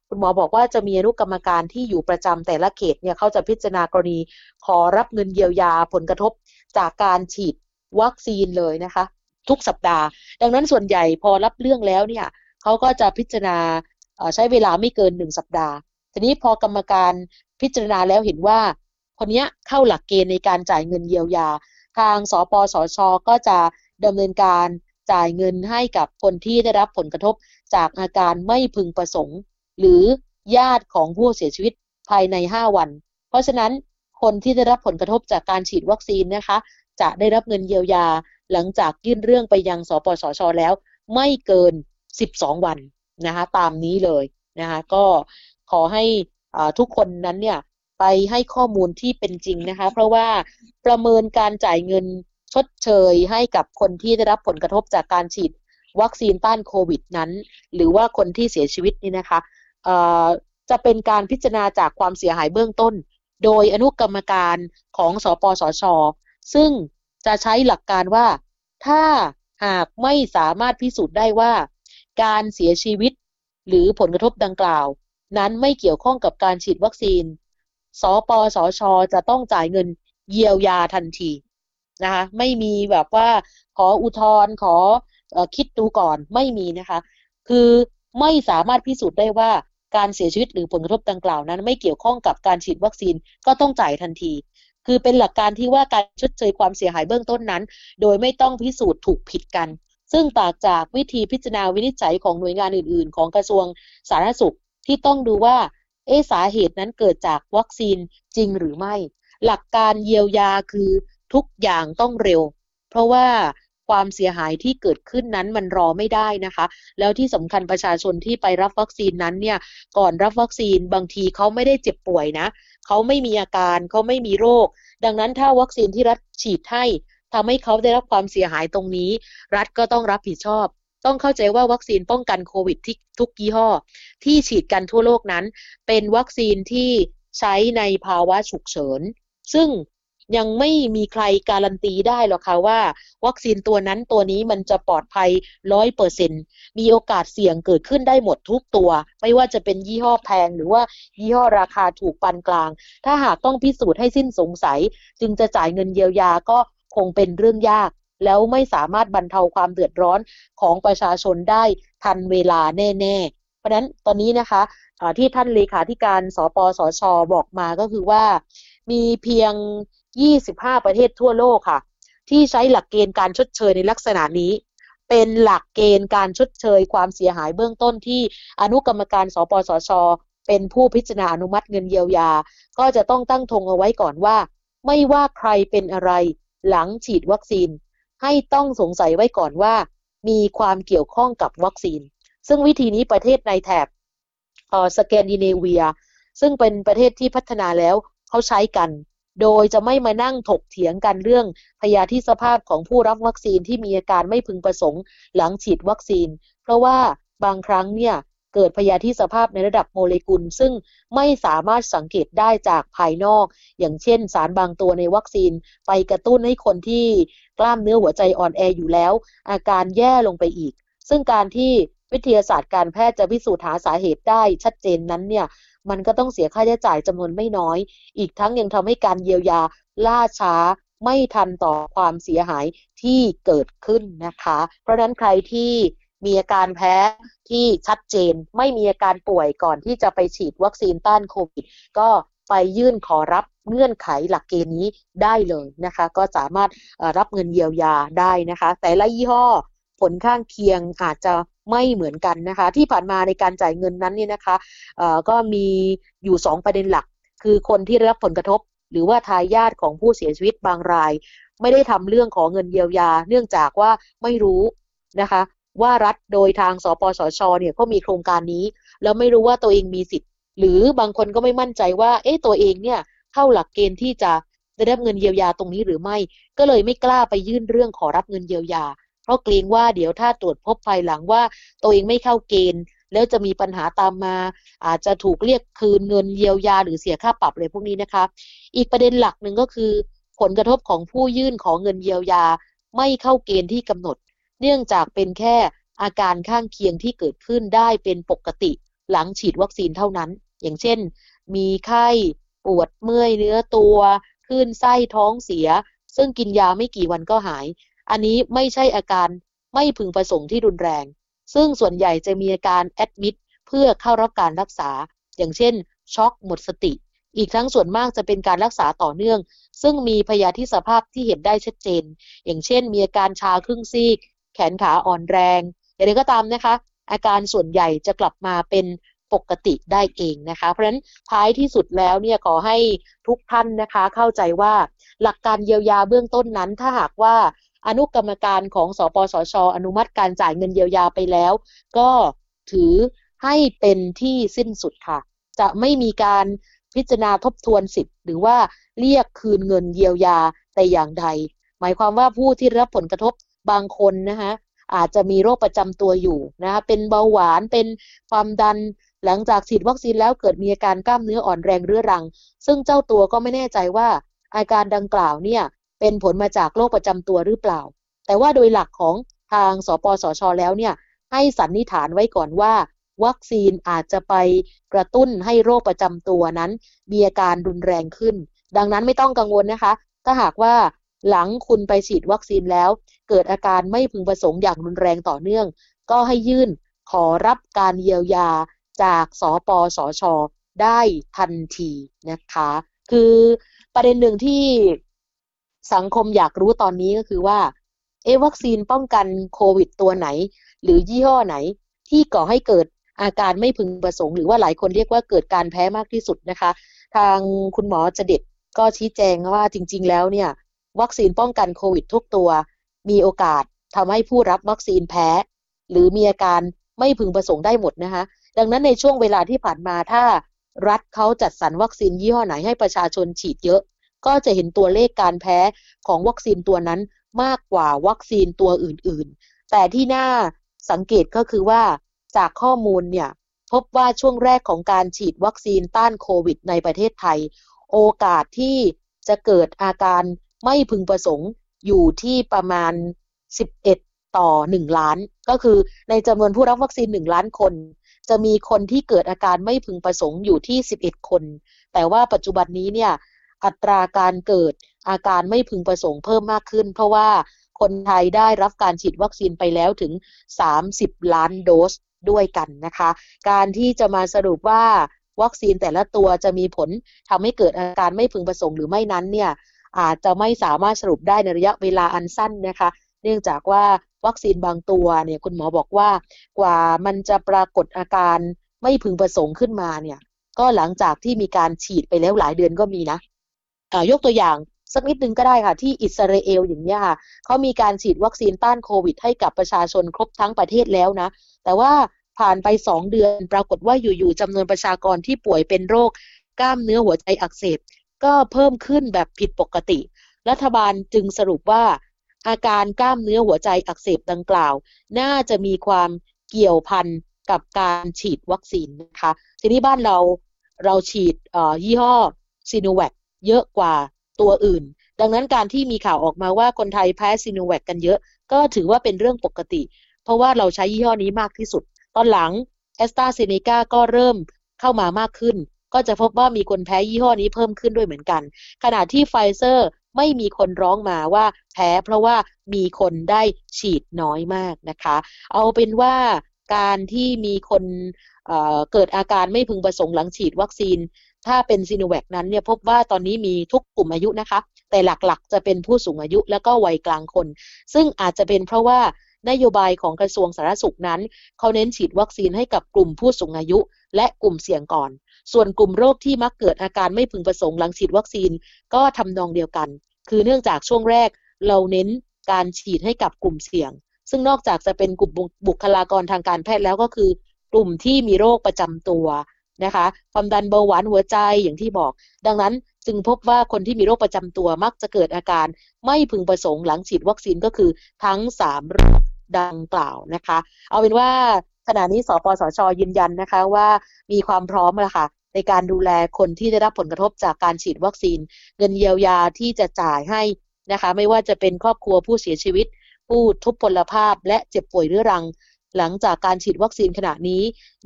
คุณหมอบอกว่าจะมีอนุกรรมการที่อยู่ประจำแต่ละเขตเนี่ยเขาจะพิจารณากรณีขอรับเงินเยียวยาผลกระทบ จากการฉีดวัคซีนเลยนะคะ ทุกสัปดาห์ ดังนั้นส่วนใหญ่พอรับเรื่องแล้วเนี่ยเขาก็จะพิจารณาใช้เวลาไม่เกินหนึ่งสัปดาห์ ทีนี้พอกรรมการพิจารณาแล้วเห็นว่าคนนี้เข้าหลักเกณฑ์ในการจ่ายเงินเยียวยา ทางสปสช ก็จะดำเนินการจ่ายเงินให้กับคนที่ได้รับผลกระทบจากอาการไม่พึงประสงค์ หรือญาติของผู้เสียชีวิตภายใน 5 วัน เพราะฉะนั้น คนที่ได้รับผลกระทบจากการฉีดวัคซีนนะคะ จะได้รับเงินเยียวยาหลังจากยื่นเรื่องไปยังสปสช แล้วไม่เกิน 12 วันนะคะตามนี้เลยนะคะก็ขอให้ทุกคนนั้นเนี่ยไปให้ข้อมูลที่เป็นจริงนะคะ เพราะว่าประเมินการจ่ายเงินชดเชยให้กับคนที่ได้รับผลกระทบจากการฉีดวัคซีนต้านโควิดนั้น หรือว่าคนที่เสียชีวิตนี่นะคะจะเป็นการพิจารณาจากความเสียหายเบื้องต้น โดยอนุกรรมการของสปสช ซึ่งจะใช้หลักการว่า ถ้าหากไม่สามารถพิสูจน์ได้ว่า การเสียชีวิตหรือผลกระทบดังกล่าว นั้นไม่เกี่ยวข้องกับการฉีดวัคซีน สปสช จะต้องจ่ายเงินเยียวยาทันทีนะคะไม่มีแบบว่าขออุทธรณ์ขออคิดดูก่อนไม่มีนะคะ คือไม่สามารถพิสูจน์ได้ว่า การเสียชีวิตหรือผลกระทบดังกล่าวนั้น ไม่เกี่ยวข้องกับการฉีดวัคซีนก็ต้องจ่ายทันที คือเป็นหลักการที่ว่าการชดเชยความเสียหายเบื้องต้นนั้น โดยไม่ต้องพิสูจน์ถูกผิดกัน ซึ่งต่างจากวิธีพิจารณาวินิจฉัยของหน่วยงานอื่น ๆ ของกระทรวงสาธารณสุขที่ต้องดูว่าเอสาเหตุนั้นเกิดจากวัคซีนจริงหรือไม่ หลักการเยียวยาคือทุกอย่างต้องเร็ว เพราะว่า ความเสียหายที่เกิดขึ้นนั้นมันรอไม่ได้นะคะ แล้วที่สำคัญประชาชนที่ไปรับวัคซีนนั้นเนี่ยก่อนรับวัคซีนบางทีเขาไม่ได้เจ็บป่วยนะเขาไม่มีอาการเขาไม่มีโรค ดังนั้นถ้าวัคซีนที่รัฐฉีดให้ทำให้เขาได้รับความเสียหายตรงนี้ รัฐก็ต้องรับผิดชอบ ต้องเข้าใจว่าวัคซีนป้องกันโควิดที่ทุกยี่ห้อ ที่ฉีดกันทั่วโลกนั้น เป็นวัคซีนที่ใช้ในภาวะฉุกเฉิน ซึ่ง ยังไม่มีใครการันตีได้หรอกค่ะว่า วัคซีนตัวนั้นตัวนี้มันจะปลอดภัยร้อยเปอร์เซ็นมีโอกาสเสี่ยงเกิดขึ้นได้หมดทุกตัว ไม่ว่าจะเป็นยี่ห้อแพงหรือว่ายี่ห้อราคาถูกปานกลาง ถ้าหากต้องพิสูจน์ให้สิ้นสงสัย จึงจะจ่ายเงินเยียวยาก็คงเป็นเรื่องยาก แล้วไม่สามารถบรรเทาความเดือดร้อนของประชาชนได้ทันเวลาแน่ ๆ เพราะนั้นตอนนี้นะคะที่ท่านเลขาธิการสปสชบอกมาก็คือว่า มีเพียง 25 ประเทศทั่วโลกค่ะ ที่ใช้หลักเกณฑ์การชดเชยในลักษณะนี้ เป็นหลักเกณฑ์การชดเชยความเสียหายเบื้องต้นที่อนุกรรมการสปสช เป็นผู้พิจารณาอนุมัติเงินเยียวยา ก็จะต้องตั้งธงเอาไว้ก่อนว่า ไม่ว่าใครเป็นอะไรหลังฉีดวัคซีน ให้ต้องสงสัยไว้ก่อนว่า มีความเกี่ยวข้องกับวัคซีน ซึ่งวิธีนี้ประเทศในแถบสแกนดิเนเวีย ซึ่งเป็นประเทศที่พัฒนาแล้วเขาใช้กัน โดยจะไม่มานั่งถกเถียงกันเรื่องพยาธิสภาพของผู้รับวัคซีนที่มีอาการไม่พึงประสงค์หลังฉีดวัคซีน เพราะว่าบางครั้งเนี่ยเกิดพยาธิสภาพในระดับโมเลกุล ซึ่งไม่สามารถสังเกตได้จากภายนอก อย่างเช่น สารบางตัวในวัคซีน ไปกระตุ้นให้คนที่กล้ามเนื้อหัวใจอ่อนแออยู่แล้ว อาการแย่ลงไปอีก ซึ่งการที่วิทยาศาสตร์การแพทย์จะพิสูจน์หาสาเหตุได้ชัดเจนนั้นเนี่ย มันก็ต้องเสียค่าใช้จ่ายจำนวนไม่น้อย อีกทั้งยังทำให้การเยียวยาล่าช้าไม่ทันต่อความเสียหายที่เกิดขึ้นนะคะ เพราะนั้นใครที่มีอาการแพ้ที่ชัดเจน ไม่มีอาการป่วยก่อนที่จะไปฉีดวัคซีนต้านโควิด ก็ไปยื่นขอรับเงื่อนไขหลักเกณฑ์นี้ได้เลยนะคะ ก็สามารถรับเงินเยียวยาได้นะคะ แต่ละยี่ห้อผลข้างเคียงอาจจะ ไม่เหมือนกันนะคะ ที่ผ่านมาในการจ่ายเงินนั้นเนี่ยนะคะก็มีอยู่ 2 ประเด็นหลัก คือคนที่รับผลกระทบ หรือว่าทายาทของผู้เสียชีวิตบางราย ไม่ได้ทำเรื่องของเงินเยียวยา เนื่องจากว่าไม่รู้นะคะ ว่ารัฐโดยทางสปสชเนี่ยก็มีโครงการนี้ แล้วไม่รู้ว่าตัวเองมีสิทธิ์ หรือบางคนก็ไม่มั่นใจว่าเอ๊ะตัวเองเนี่ยเข้าหลักเกณฑ์ที่จะได้รับเงินเยียวยาตรงนี้หรือไม่ ก็เลยไม่กล้าไปยื่นเรื่องขอรับเงินเยียวยา ราะเกรงว่าเดี๋ยวถ้าตรวจพบภายหลังว่าตัวเองไม่เข้าเกณฑ์ แล้วจะมีปัญหาตามมา อาจจะถูกเรียกคืนเงินเยียวยาหรือเสียค่าปรับอะไรพวกนี้นะคะ อีกประเด็นหลักหนึ่งก็คือ ผลกระทบของผู้ยื่นของเงินเยียวยา ไม่เข้าเกณฑ์ที่กำหนด เนื่องจากเป็นแค่อาการข้างเคียงที่เกิดขึ้นได้เป็นปกติหลังฉีดวัคซีนเท่านั้น อย่างเช่น มีไข้ปวดเมื่อยเนื้อตัวคลื่นไส้ท้องเสีย ซึ่งกินยาไม่กี่วันก็หาย อันนี้ไม่ใช่อาการไม่พึงประสงค์ที่รุนแรง ซึ่งส่วนใหญ่จะมีอาการแอดมิดเพื่อเข้ารับการรักษา อย่างเช่น ช็อกหมดสติ อีกทั้งส่วนมากจะเป็นการรักษาต่อเนื่อง ซึ่งมีพยาธิสภาพที่เห็นได้ชัดเจน อย่างเช่น มีอาการชาครึ่งซีก แขนขาอ่อนแรงอย่างไรก็ตามนะคะ อาการส่วนใหญ่จะกลับมาเป็นปกติได้เองนะคะ เพราะฉะนั้นท้ายที่สุดแล้วเนี่ยขอให้ทุกท่านนะคะเข้าใจว่าหลักการเยียวยาเบื้องต้นนั้นถ้าหากว่า อนุกรรมการของสปสช อนุมัติการจ่ายเงินเยียวยาไปแล้ว ก็ถือให้เป็นที่สิ้นสุดค่ะ จะไม่มีการพิจารณาทบทวนสิทธิ์ หรือว่าเรียกคืนเงินเยียวยาแต่อย่างใด หมายความว่าผู้ที่รับผลกระทบบางคนนะคะอาจจะมีโรคประจำตัวอยู่นะคะเป็นเบาหวานเป็นความดันหลังจากฉีดวัคซีนแล้วเกิดมีอาการกล้ามเนื้ออ่อนแรงเรื้อรัง ซึ่งเจ้าตัวก็ไม่แน่ใจว่าอาการดังกล่าวเนี่ย เป็นผลมาจากโรคประจำตัวหรือเปล่า แต่ว่าโดยหลักของทางสปสชแล้วเนี่ยให้สันนิษฐานไว้ก่อนว่า วัคซีนอาจจะไปกระตุ้นให้โรคประจำตัวนั้นมีอาการรุนแรงขึ้น ดังนั้นไม่ต้องกังวลนะคะ ถ้าหากว่าหลังคุณไปฉีดวัคซีนแล้ว เกิดอาการไม่พึงประสงค์อย่างรุนแรงต่อเนื่อง ก็ให้ยื่นขอรับการเยียวยาจากสปสช ได้ทันทีนะคะ คือประเด็นหนึ่งที่ สังคมอยากรู้ตอนนี้ก็คือว่า เอวัคซีนป้องกันโควิดตัวไหน หรือยี่ห้อไหน ที่ก่อให้เกิดอาการไม่พึงประสงค์ หรือว่าหลายคนเรียกว่าเกิดการแพ้มากที่สุดนะคะ ทางคุณหมอจะเด็ดก็ชี้แจงว่าจริง ๆ แล้วเนี่ย วัคซีนป้องกันโควิดทุกตัว มีโอกาสทำให้ผู้รับวัคซีนแพ้ หรือมีอาการไม่พึงประสงค์ได้หมดนะคะ ดังนั้นในช่วงเวลาที่ผ่านมาถ้ารัฐเขาจัดสรรวัคซีนยี่ห้อไหนให้ประชาชนฉีดเยอะ ก็จะเห็นตัวเลขการแพ้ของวัคซีนตัวนั้นมากกว่าวัคซีนตัวอื่นๆ แต่ที่น่าสังเกตก็คือว่าจากข้อมูลเนี่ยพบว่าช่วงแรกของการฉีดวัคซีนต้านโควิดในประเทศไทย โอกาสที่จะเกิดอาการไม่พึงประสงค์อยู่ที่ประมาณ 11 ต่อ 1 ล้าน ก็คือในจำนวนผู้รับวัคซีน 1 ล้านคน จะมีคนที่เกิดอาการไม่พึงประสงค์อยู่ที่ 11 คน แต่ว่าปัจจุบันนี้เนี่ย อัตราการเกิดอาการไม่พึงประสงค์เพิ่มมากขึ้น เพราะว่าคนไทยได้รับการฉีดวัคซีนไปแล้วถึง 30 ล้านโดสด้วยกันนะคะ การที่จะมาสรุปว่าวัคซีนแต่ละตัวจะมีผลทำให้เกิดอาการไม่พึงประสงค์หรือไม่นั้นเนี่ยอาจจะไม่สามารถสรุปได้ในระยะเวลาอันสั้นนะคะ เนื่องจากว่าวัคซีนบางตัวเนี่ยคุณหมอบอกว่ากว่ามันจะปรากฏอาการไม่พึงประสงค์ขึ้นมาเนี่ยก็หลังจากที่มีการฉีดไปแล้วหลายเดือนก็มีนะ ยกตัวอย่างสักนิดนึงก็ได้ค่ะ ที่อิสราเอลอย่างนี้ค่ะเขามีการฉีดวัคซีนต้านโควิด ให้กับประชาชนครบทั้งประเทศแล้วนะ แต่ว่าผ่านไปสองเดือนปรากฏว่าอยู่ๆจำนวนประชากรที่ป่วยเป็นโรคกล้ามเนื้อหัวใจอักเสบ ก็เพิ่มขึ้นแบบผิดปกติ รัฐบาลจึงสรุปว่า อาการกล้ามเนื้อหัวใจอักเสบดังกล่าว น่าจะมีความเกี่ยวพันกับการฉีดวัคซีนนะคะ ทีนี้บ้านเราเราฉีดยี่ห้อซีโนแวค เยอะกว่าตัวอื่น ดังนั้นการที่มีข่าวออกมาว่าคนไทยแพ้ซีโนแวคกันเยอะ ก็ถือว่าเป็นเรื่องปกติ เพราะว่าเราใช้ยี่ห้อนี้มากที่สุด ตอนหลังแอสตราเซเนกาก็เริ่มเข้ามามากขึ้น ก็จะพบว่ามีคนแพ้ยี่ห้อนี้เพิ่มขึ้นด้วยเหมือนกัน ขณะที่ไฟเซอร์ไม่มีคนร้องมาว่าแพ้เพราะว่ามีคนได้ฉีดน้อยมากนะคะ เอาเป็นว่าการที่มีคนเเกิดอาการไม่พึงประสงค์หลังฉีดวัคซีน ถ้าเป็นซีโนแวคนั้นเนี่ยพบว่าตอนนี้มีทุกกลุ่มอายุนะคะ แต่หลักๆ จะเป็นผู้สูงอายุแล้วก็วัยกลางคน ซึ่งอาจจะเป็นเพราะว่านโยบายของกระทรวงสาธารณสุขนั้น เขาเน้นฉีดวัคซีนให้กับกลุ่มผู้สูงอายุ และกลุ่มเสี่ยงก่อน ส่วนกลุ่มโรคที่มักเกิดอาการไม่พึงประสงค์หลังฉีดวัคซีนก็ทำนองเดียวกัน คือเนื่องจากช่วงแรกเราเน้นการฉีดให้กับกลุ่มเสี่ยง ซึ่งนอกจากจะเป็นกลุ่มบุคลากรทางการแพทย์แล้วก็คือ กลุ่มที่มีโรคประจำตัว นะคะ ความดันเบาหวานหัวใจอย่างที่บอก ดังนั้นจึงพบว่าคนที่มีโรคประจำตัวมักจะเกิดอาการไม่พึงประสงค์หลังฉีดวัคซีนก็คือทั้ง 3 โรคดังกล่าวนะคะ เอาเป็นว่าขณะนี้สปสชยืนยันนะคะว่ามีความพร้อมแล้วค่ะในการดูแลคนที่ได้รับผลกระทบจากการฉีดวัคซีน เงินเยียวยาที่จะจ่ายให้นะคะ ไม่ว่าจะเป็นครอบครัวผู้เสียชีวิต ผู้ทุพพลภาพ และเจ็บป่วยเรื้อรัง หลังจากการฉีดวัคซีนขณะนี้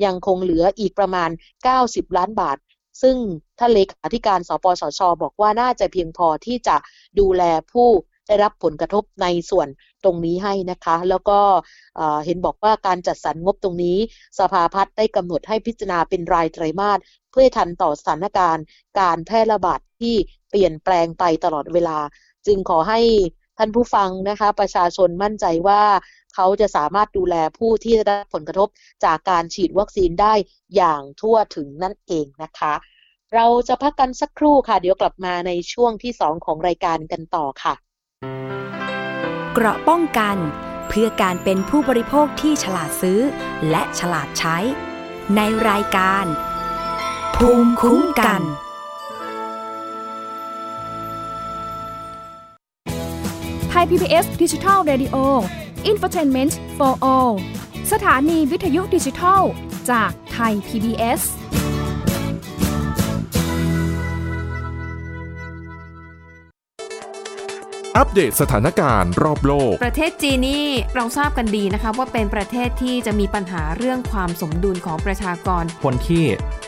ยังคงเหลืออีกประมาณ 90 ล้านบาท ซึ่งท่านเลขาธิการสปสช บอกว่าน่าจะเพียงพอที่จะดูแลผู้ได้รับผลกระทบในส่วนตรงนี้ให้นะคะ แล้วก็เห็นบอกว่าการจัดสรรงบตรงนี้ สภาพัฒน์ได้กำหนดให้พิจารณาเป็นรายไตรมาสเพื่อทันต่อสถานการณ์ การแพร่ระบาดที่เปลี่ยนแปลงไปตลอดเวลา จึงขอให้ท่านผู้ฟังนะคะ ประชาชนมั่นใจว่า เขาจะสามารถดูแลผู้ที่ได้รับผลกระทบจากการฉีดวัคซีนได้อย่างทั่วถึงนั่นเองนะคะ เราจะพักกันสักครู่ค่ะ เดี๋ยวกลับมาในช่วงที่สองของรายการกันต่อค่ะ เกราะป้องกันเพื่อการเป็นผู้บริโภคที่ฉลาดซื้อ และฉลาดใช้ ในรายการ ภูมิคุ้มกันไทย PBS ดิจิทัล Radio Infotainment for All สถานีวิทยุดิจิทัล จากไทย PBS อัปเดตสถานการณ์รอบโลก ประเทศจีนนี่เราทราบกันดีนะคะว่าเป็นประเทศที่จะมีปัญหาเรื่องความสมดุลของประชากร คนที่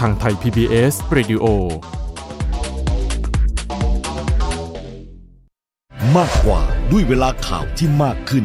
ทางไทย PBS Radio มากกว่าด้วยเวลาข่าวที่มากขึ้น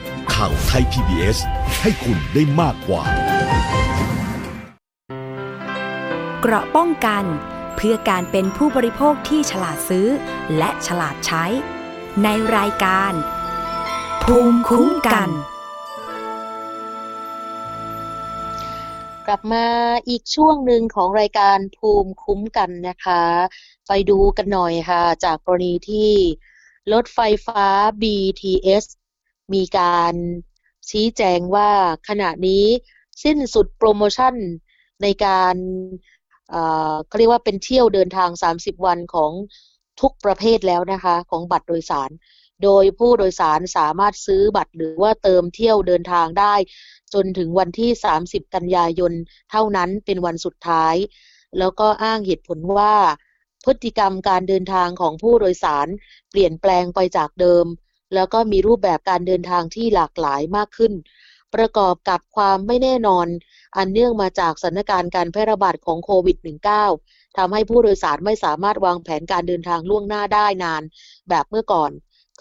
ข่าวไทย PBS ให้คุณได้มากกว่า เกราะป้องกัน เพื่อการเป็นผู้บริโภคที่ฉลาดซื้อ และฉลาดใช้ ในรายการ ภูมิคุ้มกัน กลับมาอีกช่วงหนึ่งของรายการภูมิคุ้มกันนะคะ ไปดูกันหน่อยค่ะ จากกรณีที่รถไฟฟ้า BTS มีการชี้แจงว่าขณะนี้สิ้นสุดโปรโมชั่นในการเขาเรียกว่าเป็นเที่ยวเดินทาง 30 วันของทุกประเภทแล้วนะคะของบัตรโดยสาร โดยผู้โดยสารสามารถซื้อบัตรหรือว่าเติมเที่ยวเดินทางได้ จนถึงวันที่ 30 กันยายนเท่านั้นเป็นวันสุดท้าย แล้วก็อ้างเหตุผลว่าพฤติกรรมการเดินทางของผู้โดยสารเปลี่ยนแปลงไปจากเดิม แล้วก็มีรูปแบบการเดินทางที่หลากหลายมากขึ้น ประกอบกับความไม่แน่นอน อันเนื่องมาจากสถานการณ์การแพร่ระบาดของโควิด -19 ทำให้ผู้โดยสารไม่สามารถวางแผนการเดินทางล่วงหน้าได้นานแบบเมื่อก่อน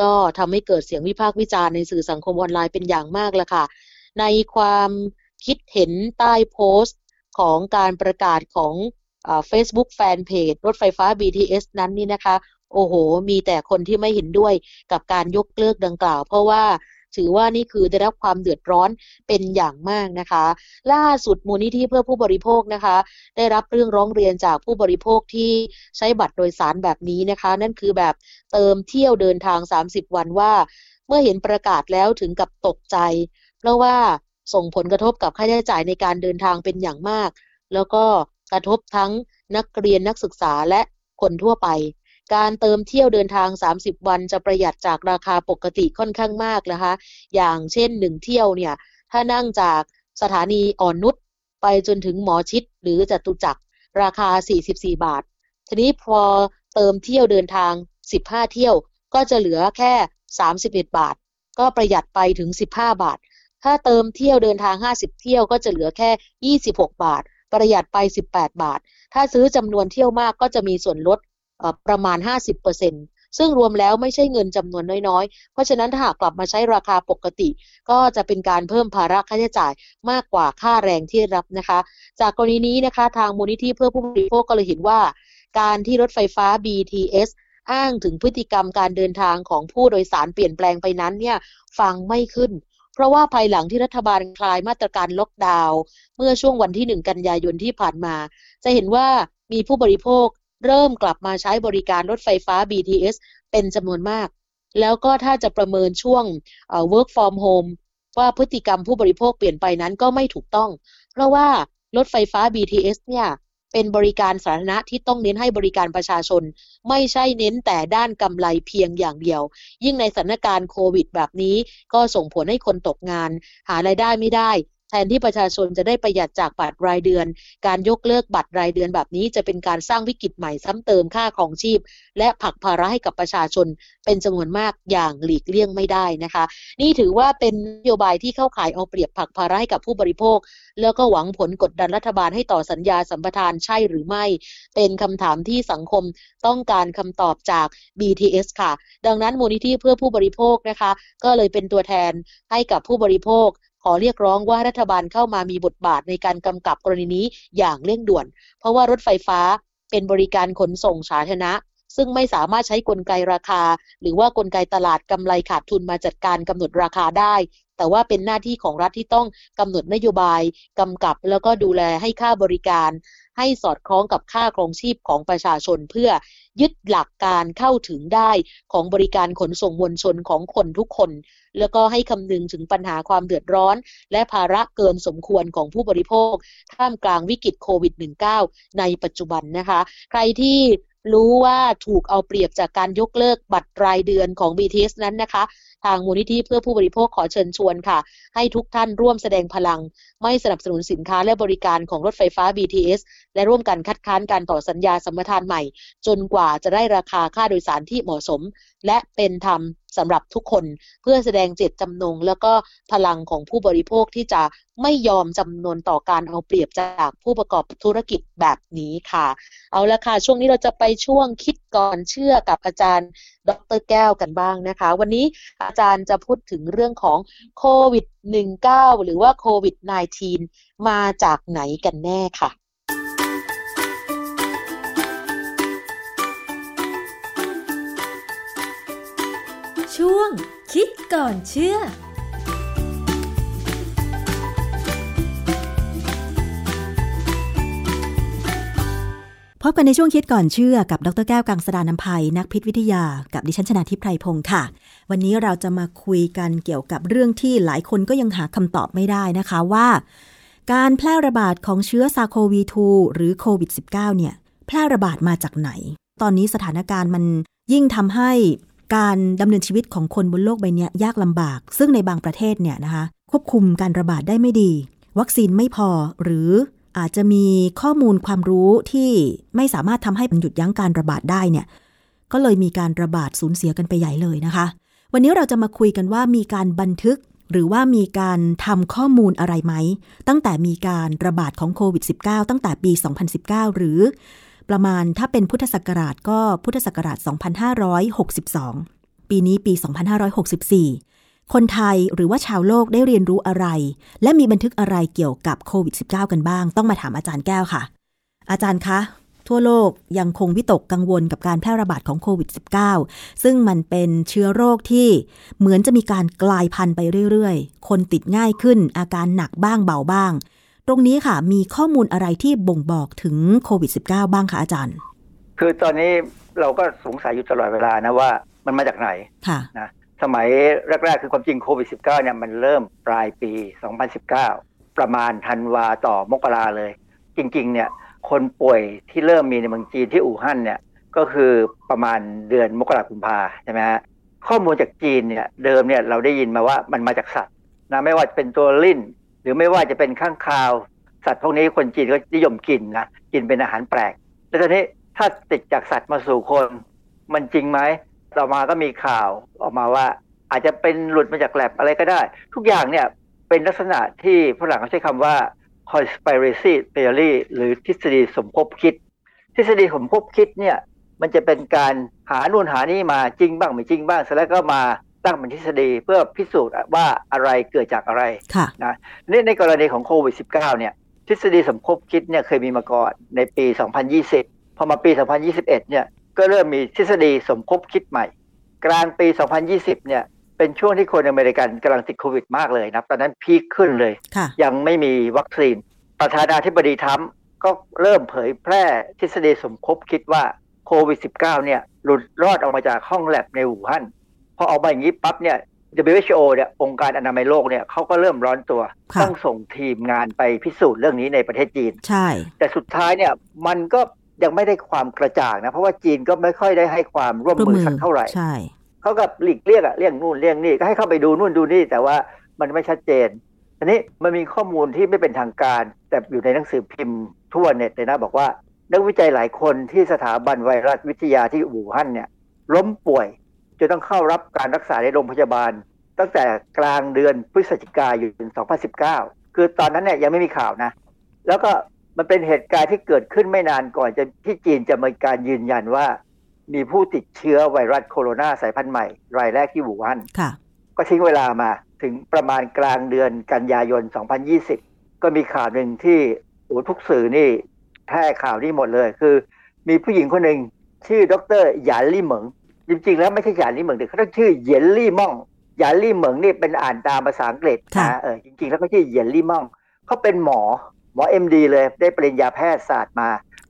ก็ทำให้เกิดเสียงวิพากษ์วิจารณ์ในสื่อสังคมออนไลน์เป็นอย่างมากละค่ะ ในความคิดเห็นใต้โพสต์ของการประกาศของเฟซบุ๊กแฟนเพจรถไฟฟ้า BTS นั้นนี่นะคะ โอ้โห มีแต่คนที่ไม่เห็นด้วยกับการยกเลิกดังกล่าว เพราะว่าถือว่านี่คือได้รับความเดือดร้อนเป็นอย่างมากนะคะ ล่าสุดมูลนิธิเพื่อผู้บริโภคนะคะ ได้รับเรื่องร้องเรียนจากผู้บริโภคที่ใช้บัตรโดยสารแบบนี้นะคะ นั่นคือแบบเติมเที่ยวเดินทาง 30 วันว่า เมื่อเห็นประกาศแล้วถึงกับตกใจ เพราะว่าส่งผลกระทบกับค่าใช้จ่ายในการเดินทางเป็นอย่างมาก แล้วก็กระทบทั้งนักเรียนนักศึกษาและคนทั่วไป การเติมเที่ยวเดินทาง 30 วันจะประหยัดจากราคาปกติค่อนข้างมากนะคะ อย่างเช่นหนึ่งเที่ยวเนี่ยถ้านั่งจากสถานีอ่อนนุชไปจนถึงหมอชิดหรือจตุจักรราคา 44 บาท ทีนี้พอเติมเที่ยวเดินทาง 15 เที่ยวก็จะเหลือแค่ 31 บาท ก็ประหยัดไปถึง 15 บาท ถ้าเติมเที่ยวเดินทาง 50 เที่ยวก็จะเหลือแค่ 26 บาท ประหยัดไป 18 บาท ถ้าซื้อจำนวนเที่ยวมากก็จะมีส่วนลด ประมาณ 50%ซึ่งรวมแล้วไม่ใช่เงินจำนวนน้อยๆ เพราะฉะนั้นถ้าหากกลับมาใช้ราคาปกติ ก็จะเป็นการเพิ่มภาระค่าใช้จ่ายมากกว่าค่าแรงที่รับนะคะ จากกรณีนี้นะคะทางมูลนิธิเพื่อผู้บริโภคก็เลยเห็นว่า การที่รถไฟฟ้า BTS อ้างถึงพฤติกรรมการเดินทางของผู้โดยสารเปลี่ยนแปลงไปนั้นเนี่ยฟังไม่ขึ้น เพราะว่าภายหลังที่รัฐบาลคลายมาตรการล็อกดาวน์เมื่อช่วงวันที่ 1 กันยายนที่ผ่านมา จะเห็นว่ามีผู้บริโภค เริ่มกลับมาใช้บริการรถไฟฟ้า BTS เป็นจำนวนมาก แล้วก็ถ้าจะประเมินช่วง work from home ว่าพฤติกรรมผู้บริโภคเปลี่ยนไปนั้นก็ไม่ถูกต้อง เพราะว่ารถไฟฟ้า BTS เนี่ยเป็นบริการสาธารณะที่ต้องเน้นให้บริการประชาชน ไม่ใช่เน้นแต่ด้านกำไรเพียงอย่างเดียว ยิ่งในสถานการณ์โควิดแบบนี้ ก็ส่งผลให้คนตกงาน หารายได้ไม่ได้ แทนที่ประชาชนจะได้ประหยัดจากบัตรรายเดือน การยกเลิกบัตรรายเดือนแบบนี้จะเป็นการสร้างวิกฤตใหม่ซ้ำเติมค่าของชีพ และผลักภาระให้กับประชาชนเป็นจำนวนมากอย่างหลีกเลี่ยงไม่ได้นะคะ นี่ถือว่าเป็นนโยบายที่เข้าข่ายเอาเปรียบผลักภาระให้กับผู้บริโภค แล้วก็หวังผลกดดันรัฐบาลให้ต่อสัญญาสัมปทานใช่หรือไม่ เป็นคำถามที่สังคมต้องการคำตอบจาก BTS ค่ะ ดังนั้นมูลนิธิเพื่อผู้บริโภคนะคะ ก็เลยเป็นตัวแทนให้กับผู้บริโภค ขอเรียกร้องว่ารัฐบาลเข้ามามีบทบาทในการกำกับกรณีนี้อย่างเร่งด่วน เพราะว่ารถไฟฟ้าเป็นบริการขนส่งสาธารณะ ซึ่งไม่สามารถใช้กลไกราคา หรือว่ากลไกตลาดกำไรขาดทุนมาจัดการกำหนดราคาได้ แต่ว่าเป็นหน้าที่ของรัฐที่ต้องกำหนดนโยบายกำกับแล้วก็ดูแลให้ค่าบริการ ให้สอดคล้องกับค่าครองชีพของประชาชนเพื่อยึดหลักการเข้าถึงได้ของบริการขนส่งมวลชนของคนทุกคน แล้วก็ให้คำนึงถึงปัญหาความเดือดร้อน และภาระเกินสมควรของผู้บริโภคท่ามกลางวิกฤตโควิด -19 ในปัจจุบันนะคะ ใครที่ รู้ว่าถูกเอาเปรียบจากการยกเลิกบัตรรายเดือนของ BTS นั้นนะคะ ทางมูลนิธิเพื่อผู้บริโภคขอเชิญชวนค่ะ ให้ทุกท่านร่วมแสดงพลัง ไม่สนับสนุนสินค้าและบริการของรถไฟฟ้า BTS และร่วมกันคัดค้านการต่อสัญญาสัมปทานใหม่ จนกว่าจะได้ราคาค่าโดยสารที่เหมาะสม และเป็นธรรม สำหรับทุกคนเพื่อแสดงเจตจำนง แล้วก็พลังของผู้บริโภคที่จะไม่ยอมจำนวนต่อการเอาเปรียบจากผู้ประกอบธุรกิจแบบนี้ค่ะ เอาละค่ะ ช่วงนี้เราจะไปช่วงคิดก่อนเชื่อกับอาจารย์ดรแก้วกันบ้างนะคะ วันนี้อาจารย์จะพูดถึงเรื่องของโควิด -19 หรือว่าโควิด -19 มาจากไหนกันแน่ค่ะ ช่วง คิดก่อนเชื่อพบกันในช่วงคิดก่อนเชื่อกับดรแก้วกังสดานนภัยนักพิษวิทยา กับดิฉันชนาทิพไพรพงศ์ค่ะ วันนี้เราจะมาคุยกันเกี่ยวกับเรื่องที่หลายคนก็ยังหาคำตอบไม่ได้นะคะว่า การแพร่ระบาดของเชื้อซาโควี2หรือโควิด -19 เนี่ย แพร่ระบาดมาจากไหน ตอนนี้สถานการณ์มันยิ่งทำให้ การดำเนินชีวิตของคนบนโลกใบนี้ยากลำบาก ซึ่งในบางประเทศเนี่ยนะคะควบคุมการระบาดได้ไม่ดี วัคซีนไม่พอหรืออาจจะมีข้อมูลความรู้ที่ไม่สามารถทำให้มันหยุดยั้งการระบาดได้เนี่ยก็เลยมีการระบาดสูญเสียกันไปใหญ่เลยนะคะ วันนี้เราจะมาคุยกันว่ามีการบันทึกหรือว่ามีการทำข้อมูลอะไรไหม ตั้งแต่มีการระบาดของโควิด -19 ตั้งแต่ปี 2019 หรือ ประมาณถ้าเป็นพุทธศักราชก็พุทธศักราช 2562 ปีนี้ปี 2564 คนไทยหรือว่าชาวโลกได้เรียนรู้อะไร และมีบันทึกอะไรเกี่ยวกับโควิด -19 กันบ้าง ต้องมาถามอาจารย์แก้วค่ะ อาจารย์คะ ทั่วโลกยังคงวิตกกังวลกับการแพร่ระบาดของโควิด -19 ซึ่งมันเป็นเชื้อโรคที่เหมือนจะมีการกลายพันธุ์ไปเรื่อยๆ คนติดง่ายขึ้น อาการหนักบ้างเบาบ้าง ตรงนี้ค่ะ มีข้อมูลอะไรที่บ่งบอกถึงโควิด -19 บ้างคะอาจารย์ คือตอนนี้เราก็สงสัยอยู่ตลอดเวลานะว่ามันมาจากไหนค่ะนะสมัยแรก ๆ คือความจริงโควิด -19 เนี่ยมันเริ่มปลายปี 2019 ประมาณธันวาต่อมกราเลย จริง ๆ เนี่ยคนป่วยที่เริ่มมีในเมืองจีนที่อู่ฮั่นเนี่ยก็คือประมาณเดือนมกราคมพาใช่ไหมฮะข้อมูลจากจีนเนี่ยเดิมเนี่ยเราได้ยินมาว่ามันมาจากสัตว์นะไม่ว่าจะเป็นตัวลิ้น หรือไม่ว่าจะเป็นข้างคาว สัตว์พวกนี้คนจีนก็นิยมกินนะกินเป็นอาหารแปลก แล้วตอนนี้ถ้าติดจากสัตว์มาสู่คน มันจริงไหมต่อมาก็มีข่าวออกมาว่า อาจจะเป็นหลุดมาจากแลบอะไรก็ได้ ทุกอย่างเนี่ยเป็นลักษณะที่ฝรั่งเขาใช้คำว่า conspiracy theory หรือทฤษฎีสมคบคิด ทฤษฎีสมคบคิดเนี่ยมันจะเป็นการหานู่นหานี่มาจริงบ้างไม่จริงบ้างเสร็จแล้วก็มา ตั้งเป็นทฤษฎีเพื่อพิสูจน์ว่าอะไรเกิดจากอะไรค่ะนะนี่ในกรณีของโควิด -19 เนี่ยทฤษฎีสมคบคิดเนี่ยเคยมีมาก่อนในปี 2020 พอมาปี 2021 เนี่ยก็เริ่มมีทฤษฎีสมคบคิดใหม่ กลางปี 2020 เนี่ยเป็นช่วงที่คนอเมริกันกำลังติดโควิดมากเลยนะตอนนั้นพีคขึ้นเลยค่ะยังไม่มีวัคซีน ประธานาธิบดีทรัมป์ก็เริ่มเผยแพร่ทฤษฎีสมคบคิดว่าโควิด -19 เนี่ยหลุดรอดออกมาจากห้องแลบในอู่ฮั่น พอออกมาอย่างนี้ปั๊บเนี่ย WHO เนี่ยองค์การอนามัยโลกเนี่ยเขาก็เริ่มร้อนตัว ต้องส่งทีมงานไปพิสูจน์เรื่องนี้ในประเทศจีน ใช่ แต่สุดท้ายเนี่ยมันก็ยังไม่ได้ความกระจ่างนะ เพราะว่าจีนก็ไม่ค่อยได้ให้ความร่วมมือสักเท่าไหร่ ใช่เขากับหลีกเลี่ยงอะเลี่ยงนู่นเลี่ยงนี่ก็ให้เข้าไปดูนู่นดูนี่แต่ว่ามันไม่ชัดเจนอันนี้มันมีข้อมูลที่ไม่เป็นทางการ แต่อยู่ในหนังสือพิมพ์ทั่วเน็ตเลยนะบอกว่า นักวิจัยหลายคนที่สถาบันไวรัสวิทยาที่อู่ฮั่นเนี่ยล้มป่วย จนต้องเข้ารับการรักษาในโรงพยาบาล ตั้งแต่กลางเดือนพฤศจิกายน 2019 คือตอนนั้นเนี่ยยังไม่มีข่าวนะ แล้วก็มันเป็นเหตุการณ์ที่เกิดขึ้นไม่นานก่อนจะที่จีนจะมีการยืนยันว่า มีผู้ติดเชื้อไวรัสโคโรนาสายพันธุ์ใหม่ รายแรกที่อู่ฮั่นค่ะก็ทิ้งเวลามาถึงประมาณกลางเดือนกันยายน 2020 ก็มีข่าวหนึ่งที่โอ้ทุกสื่อนี่แพร่ข่าวนี้หมดเลย คือ มีผู้หญิงคนหนึ่งชื่อดรหยานลี่เหมิง จริงๆแล้วไม่ใช่หยานลี่เหมิงแต่เขาต้องชื่อเหยียนลี่ม่องหยานลี่เหมิงนี่เป็นอ่านตามภาษาอังกฤษนะเออจริงๆแล้วเขาชื่อเหยียนลี่ม่องเขาเป็นหมอหมอเอ็มดีเลยได้ปริญญาแพทยศาสตร์มา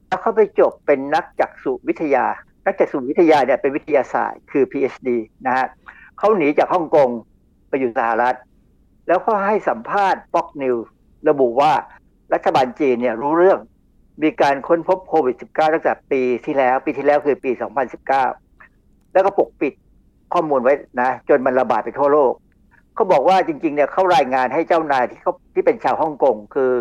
แล้วเขาไปจบเป็นนักจักษุวิทยา นักจักษุวิทยาเนี่ยเป็นวิทยาศาสตร์คือ PhD นะฮะเขาหนีจากฮ่องกงไปอยู่สหรัฐ แล้วก็ให้สัมภาษณ์ป็อกนิวระบุว่ารัฐบาลจีนเนี่ยรู้เรื่องมีการค้นพบโควิด -19 ตั้งแต่ปีที่แล้ว ปีที่แล้วคือปี 2019 แล้วก็ปกปิดข้อมูลไว้นะ จนมันระบาดไปทั่วโลกเขาบอกว่าจริง ๆ เนี่ยเขารายงานให้เจ้านายที่เขาที่เป็นชาวฮ่องกงคือ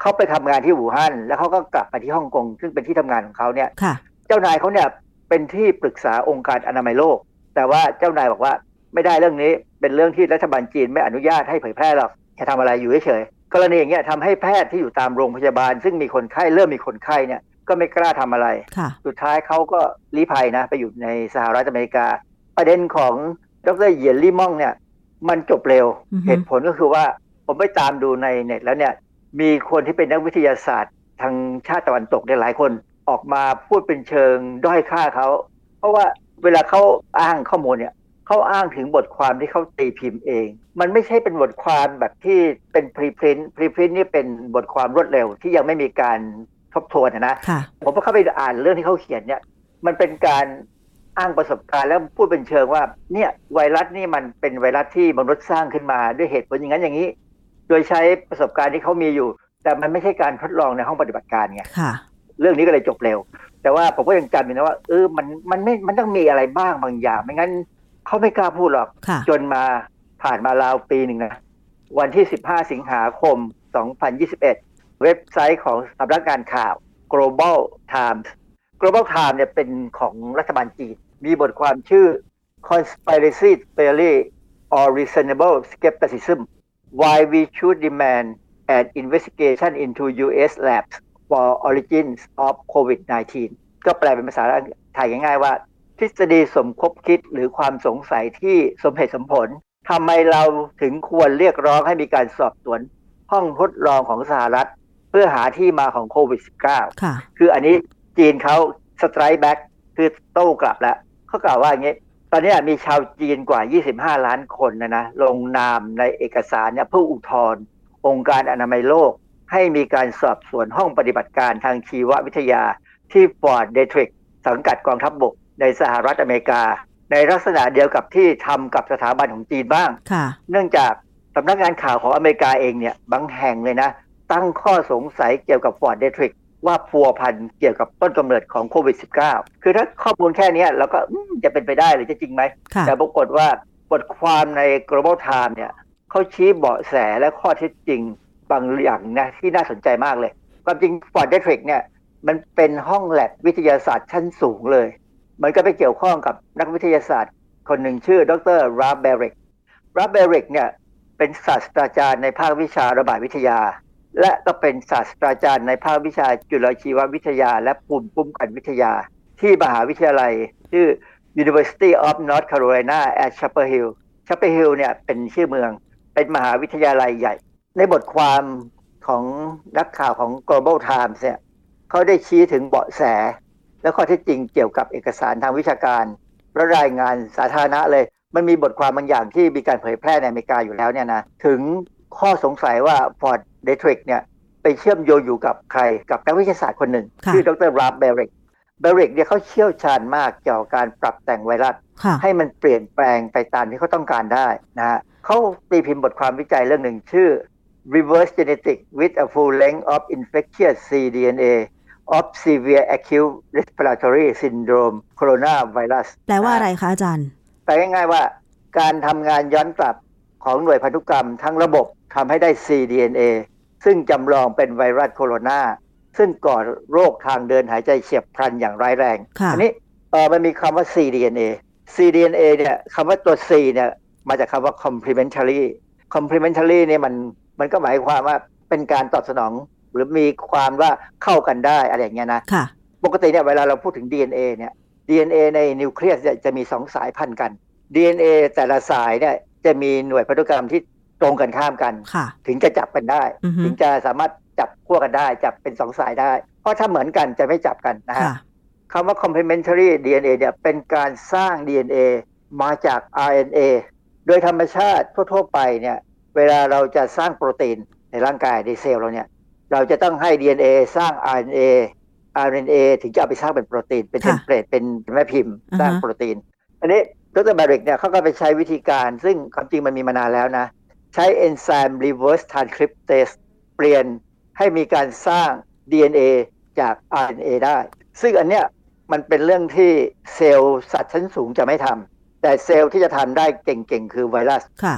เขาไปทำงานที่อู่ฮั่นแล้วเขาก็กลับมาที่ฮ่องกงซึ่งเป็นที่ทำงานของเขาเนี่ยค่ะเจ้านายเขาเนี่ยเป็นที่ปรึกษาองค์การอนามัยโลก แต่ว่าเจ้านายบอกว่าไม่ได้เรื่องนี้เป็นเรื่องที่รัฐบาลจีนไม่อนุญาตให้เผยแพร่หรอกจะทำอะไรอยู่เฉยๆกรณีอย่างเงี้ยทำให้แพทย์ที่อยู่ตามโรงพยาบาล ซึ่งมีคนไข้เริ่มมีคนไข้เนี่ย ก็ไม่กล้าทำอะไรค่ะสุดท้ายเขาก็ลี้ภัยนะ ไปอยู่ในสหรัฐอเมริกา ประเด็นของดรเหยียนลี่ม่องเนี่ย มันจบเร็วอือฮึเหตุผลก็คือว่าผมไปตามดูในเน็ตแล้วเนี่ย มีคนที่เป็นนักวิทยาศาสตร์ ทางชาติตะวันตกเนี่ยหลายคนออกมาพูดเป็นเชิงด้อยค่าเขา เพราะว่าเวลาเขาอ้างข้อมูลเนี่ยเขาอ้างถึงบทความที่เขาตีพิมพ์เอง มันไม่ใช่เป็นบทความแบบที่เป็นพรีพรินต์พรีพรินต์นี่เป็นบทความรวดเร็วที่ยังไม่มีการ ทบทวนอะนะค่ะผมก็เข้าไปอ่านเรื่องที่เขาเขียนเนี่ย มันเป็นการอ้างประสบการณ์แล้วพูดเป็นเชิงว่า เนี่ยไวรัสนี่มันเป็นไวรัสที่มนุษย์สร้างขึ้นมาด้วยเหตุผลอย่างนั้นอย่างนี้ โดยใช้ประสบการณ์ที่เขามีอยู่ แต่มันไม่ใช่การทดลองในห้องปฏิบัติการไงค่ะเรื่องนี้ก็เลยจบเร็ว แต่ว่าผมก็ยังจำอยู่นะว่าเออมันมันไม่มันต้องมีอะไรบ้างบางอย่าง ไม่งั้นเขาไม่กล้าพูดหรอกค่ะจนมาผ่านมาราวปีหนึ่งนะวันที่15สิงหาคม2021เเว็บไซต์ของสำนักงานข่าว Global Times Global Times เนี่ยเป็นของรัฐบาลจีน มีบทความชื่อ Conspiracy Theory or Reasonable Skepticism Why we should demand an investigation into U.S. labs for origins of COVID-19 ก็แปลเป็นภาษาไทยง่ายๆว่า ทฤษฎีสมคบคิดหรือความสงสัยที่สมเหตุสมผลทำไมเราถึงควรเรียกร้องให้มีการสอบสวน ห้องทดลองของสหรัฐ พื่อหาที่มาของโควิด -19 ค่ะ คืออันนี้จีนเขาสไตร์แบ็กคือโต้กลับแล้ว เขากล่าวว่าอย่างนี้ ตอนนี้มีชาวจีนกว่า 25 ล้านคนนะนะ ลงนามในเอกสารเนี่ยเพื่ออุทธรณ์องค์การอนามัยโลก ให้มีการสอบสวนห้องปฏิบัติการทางชีววิทยาที่ฟอร์ตเดทริกสังกัดกองทัพบกในสหรัฐอเมริกา ในลักษณะเดียวกับที่ทำกับสถาบันของจีนบ้างค่ะเนื่องจากสำนักงานข่าวของอเมริกาเองเนี่ยบางแห่งเลยนะ ตั้งข้อสงสัยเกี่ยวกับฟอร์ตเดทริกว่าพัวพันเกี่ยวกับต้นกำเนิดของโควิด -19 คือถ้าข้อมูลแค่เนี้ยเราก็อืมจะเป็นไปได้หรือจะจริงไหมค่ะแต่ปรากฏว่าบทความใน Global Times เนี่ยเขาชี้เบาะแสและข้อเท็จจริงบางอย่างนะที่น่าสนใจมากเลย ความจริงฟอร์ตเดทริกเนี่ยมันเป็นห้องแล็บวิทยาศาสตร์ชั้นสูงเลย มันก็ไปเกี่ยวข้องกับนักวิทยาศาสตร์ คนหนึ่งชื่อ ดรราล์ฟ แบริกราล์ฟ แบริกเนี่ยเป็นศาสตราจารย์ในภาควิชาระบาดวิทยา และก็เป็นศาสตราจารย์ในภาควิชาจุลชีววิทยา และภูมิคุ้มกันวิทยา ที่มหาวิทยาลัย ชื่อ University of North Carolina at Chapel Hill Chapel Hill เนี่ยเป็นชื่อเมือง เป็นมหาวิทยาลัยใหญ่ ในบทความของนักข่าวของ Global Times เนี่ยเขาได้ชี้ถึงเบาะแส และข้อเท็จจริงเกี่ยวกับเอกสารทางวิชาการและรายงานสาธารณะเลย มันมีบทความบางอย่างที่มีการเผยแพร่ในอเมริกาอยู่แล้วเนี่ยนะถึงข้อสงสัยว่า Ford d e t r i c เนี่ยไปเชื่อมโยงอยู่กับใครกับนักวิทยาศาสตร์คนหนึ่งค่ะชื่อดรราบเบริกเบริกเนี่ยเขาเชี่ยวชาญมากเกี่ยวกับการปรับแต่งไวรัสค่ะให้มันเปลี่ยนแปลงไปตามที่เขาต้องการได้นะฮะเขาตีพิมพ์บทความวิจัยเรื่องหนึ่งชื่อ reverse genetic with a full length of infectious cDNA of severe acute respiratory syndrome coronavirus แปลว่าอะไรคะอาจารย์ แปลง่ายๆว่าการทำงานย้อนกลับของหน่วยพันธุกรรมทั้งระบบทำให้ได้ cDNA ซึ่งจำลองเป็นไวรัสโคโรนาซึ่งก่อโรคทางเดินหายใจเฉียบพลันอย่างร้ายแรงค่ะอันี้เออมันมีคำว่า cDNA cDNA เนี่ยคำว่าตัว C เนี่ยมาจากคำว่า complementary complementary เนี่ยมันมันก็หมายความว่าเป็นการตอบสนอง หรือมีความว่าเข้ากันได้อะไรอย่างเงี้ยนะค่ะปกติเนี่ยเวลาเราพูดถึง DNA เนี่ย DNA ในนิวเคลียสเนี่ยจะมีสองสายพันธุ์กัน DNA แต่ละสายเนี่ยจะมีหน่วยพันธุกรรมที่ ตรงกันข้ามกันค่ะถึงจะจับกันได้อือฮึถึงจะสามารถจับขั้วกันได้ จับเป็นสองสายได้ เพราะถ้าเหมือนกันจะไม่จับกันนะฮะค่ะคำว่า complementary DNA เนี่ยเป็นการสร้าง DNA มาจาก RNA โดยธรรมชาติทั่ว ๆ ไปเนี่ยเวลาเราจะสร้างโปรตีนในร่างกายในเซลล์เราเนี่ยเราจะต้องให้ DNA สร้าง RNA RNA ถึงจะเอาไปสร้างเป็นโปรตีน เป็นเทค่ะเป็นแม่พิมพ์อ่าฮะสร้างโปรตีน อันนี้ดรแบริกเนี่ยเขาก็ไปใช้วิธีการ ซึ่งความจริงมันมีมานานแล้วนะ ใช้เอนไซม์ reverse transcriptase เปลี่ยนให้มีการสร้าง DNA จาก RNA ได้ ซึ่งอันเนี้ยมันเป็นเรื่องที่เซลล์สัตว์ชั้นสูงจะไม่ทำแต่เซลล์ที่จะทำได้เก่งๆ คือไวรัสค่ะ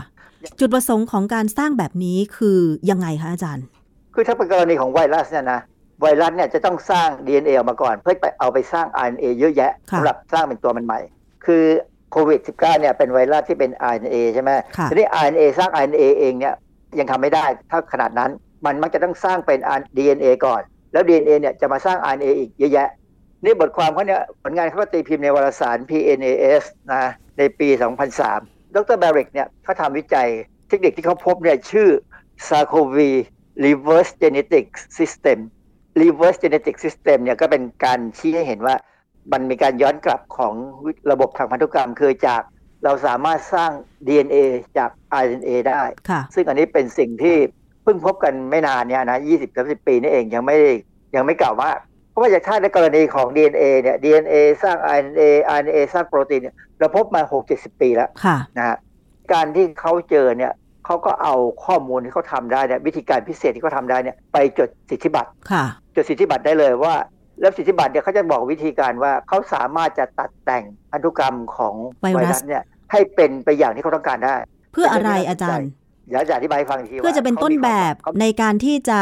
จุดประสงค์ของการสร้างแบบนี้คือยังไงคะอาจารย์ คือถ้าเป็นกรณีของไวรัสเนี่ยนะไวรัสเนี่ยจะต้องสร้าง DNA ออกมาก่อน เพื่อไปเอาไปสร้าง RNA เยอะแยะค่ะสำหรับสร้างเป็นตัวมันใหม่ คือ โควิด -19 เนี่ยเป็นไวรัสที่เป็น RNA ใช่ไหมค่ะทีนี้ RNA สร้าง RNA เองเนี่ยยังทำไม่ได้ถ้าขนาดนั้นมันมักจะต้องสร้างเป็น DNA ก่อน แล้ว DNA เนี่ยจะมาสร้าง RNA อีกเยอะแยะ นี่บทความเขาเนี่ยผลงานเขาก็ตีพิมพ์ในวารสาร PNAS นะในปี 2003 ดรแบริกเนี่ยเขาทำวิจัยเทคนิคที่เขาพบเนี่ยชื่อ SARS-CoV Reverse Genetic System Reverse Genetic System เนี่ยก็เป็นการชี้ให้เห็นว่า มันมีการย้อนกลับของระบบทางพันธุกรรมคือจากเราสามารถสร้าง DNA จาก RNA ได้ค่ะซึ่งอันนี้เป็นสิ่งที่เพิ่งพบกันไม่นานเนี่ยนะ 20-30 ปีนี่เองยังไม่ยังไม่เก่ามากเพราะว่าอย่างถ้าในกรณีของ DNA เนี่ย DNA สร้าง RNA RNA สร้างโปรตีนเนี่ยเราพบมา 6-70 ปีแล้วค่ะนะฮะการที่เขาเจอเนี่ยเขาก็เอาข้อมูลที่เขาทำได้เนี่ยวิธีการพิเศษที่เขาทำได้เนี่ยไปจดสิทธิบัตรค่ะจดสิทธิบัตรได้เลยว่า แล้วสิทธิบัตรเนี่ยเขาจะบอกวิธีการว่าเขาสามารถจะตัดแต่งพันธุกรรมของไวรัสเนี่ยให้เป็นไปอย่างที่เขาต้องการได้ เพื่ออะไรอาจารย์เดี๋ยวจะอธิบายให้ฟังอีกทีว่าเพื่อจะเป็นต้นแบบในการที่จะ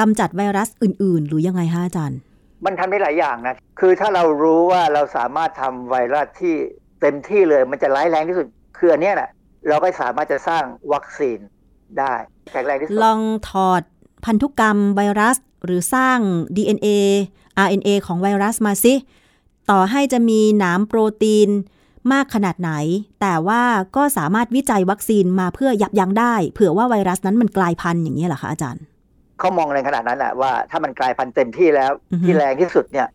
กำจัดไวรัสอื่น ๆ หรือยังไงคะอาจารย์ มันทำได้หลายอย่างนะ คือถ้าเรารู้ว่าเราสามารถทำไวรัสที่เต็มที่เลยมันจะร้ายแรงที่สุดคืออันเนี้ยแหละเราก็สามารถจะสร้างวัคซีนได้แข็งแรงที่สุดลองถอดพันธุกรรมไวรัสหรือสร้าง DNA RNA ของไวรัสมาสิ ต่อให้จะมีหนามโปรตีนมากขนาดไหน แต่ว่าก็สามารถวิจัยวัคซีนมาเพื่อยับยั้งได้ เผื่อว่าไวรัสนั้นมันกลายพันธุ์อย่างนี้ยเหรอคะอาจารย์เขามองในขนาดนั้นแหละว่าถ้ามันกลายพันธุ์เต็มที่แล้วอือฮึที่แรงที่สุดเนี่ย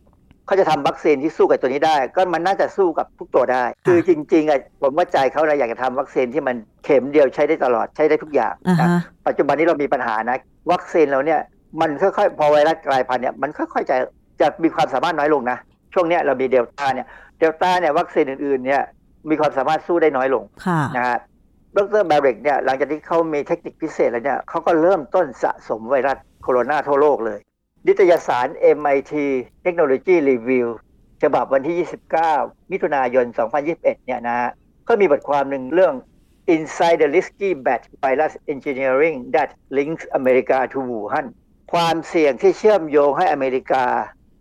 เขาจะทำวัคซีนที่สู้กับตัวนี้ได้ ก็มันน่าจะสู้กับทุกตัวได้ คือจริงๆอะผมว่าใจเขานะอยากจะทำวัคซีนที่มันเข็มเดียวใช้ได้ตลอดใช้ได้ทุกอย่างอ่านะฮะปัจจุบันนี้เรามีปัญหานะ วัคซีนเราเนี่ยมันค่อยๆพอไวรัสกลายพันธุ์เนี่ยมันค่อยๆจะ จะมีความสามารถน้อยลงนะ ช่วงเนี้ยเรามีเดลต้าเนี่ยเดลต้าเนี่ยวัคซีนอื่นๆเนี่ยมีความสามารถสู้ได้น้อยลงค่ะนะฮะดรแบริกเนี่ยหลังจากที่เขามีเทคนิคพิเศษแล้วเนี่ยเขาก็เริ่มต้นสะสมไวรัสโคโรนาทั่วโลกเลย นิตยสาร MIT Technology Review ฉบับวันที่ 29 มิถุนายน 2021 เนี่ยนะฮะก็มีบทความหนึ่งเรื่อง Inside the Risky Batch Virus Engineering That Links America to Wuhan ความเสี่ยงที่เชื่อมโยงให้อเมริกา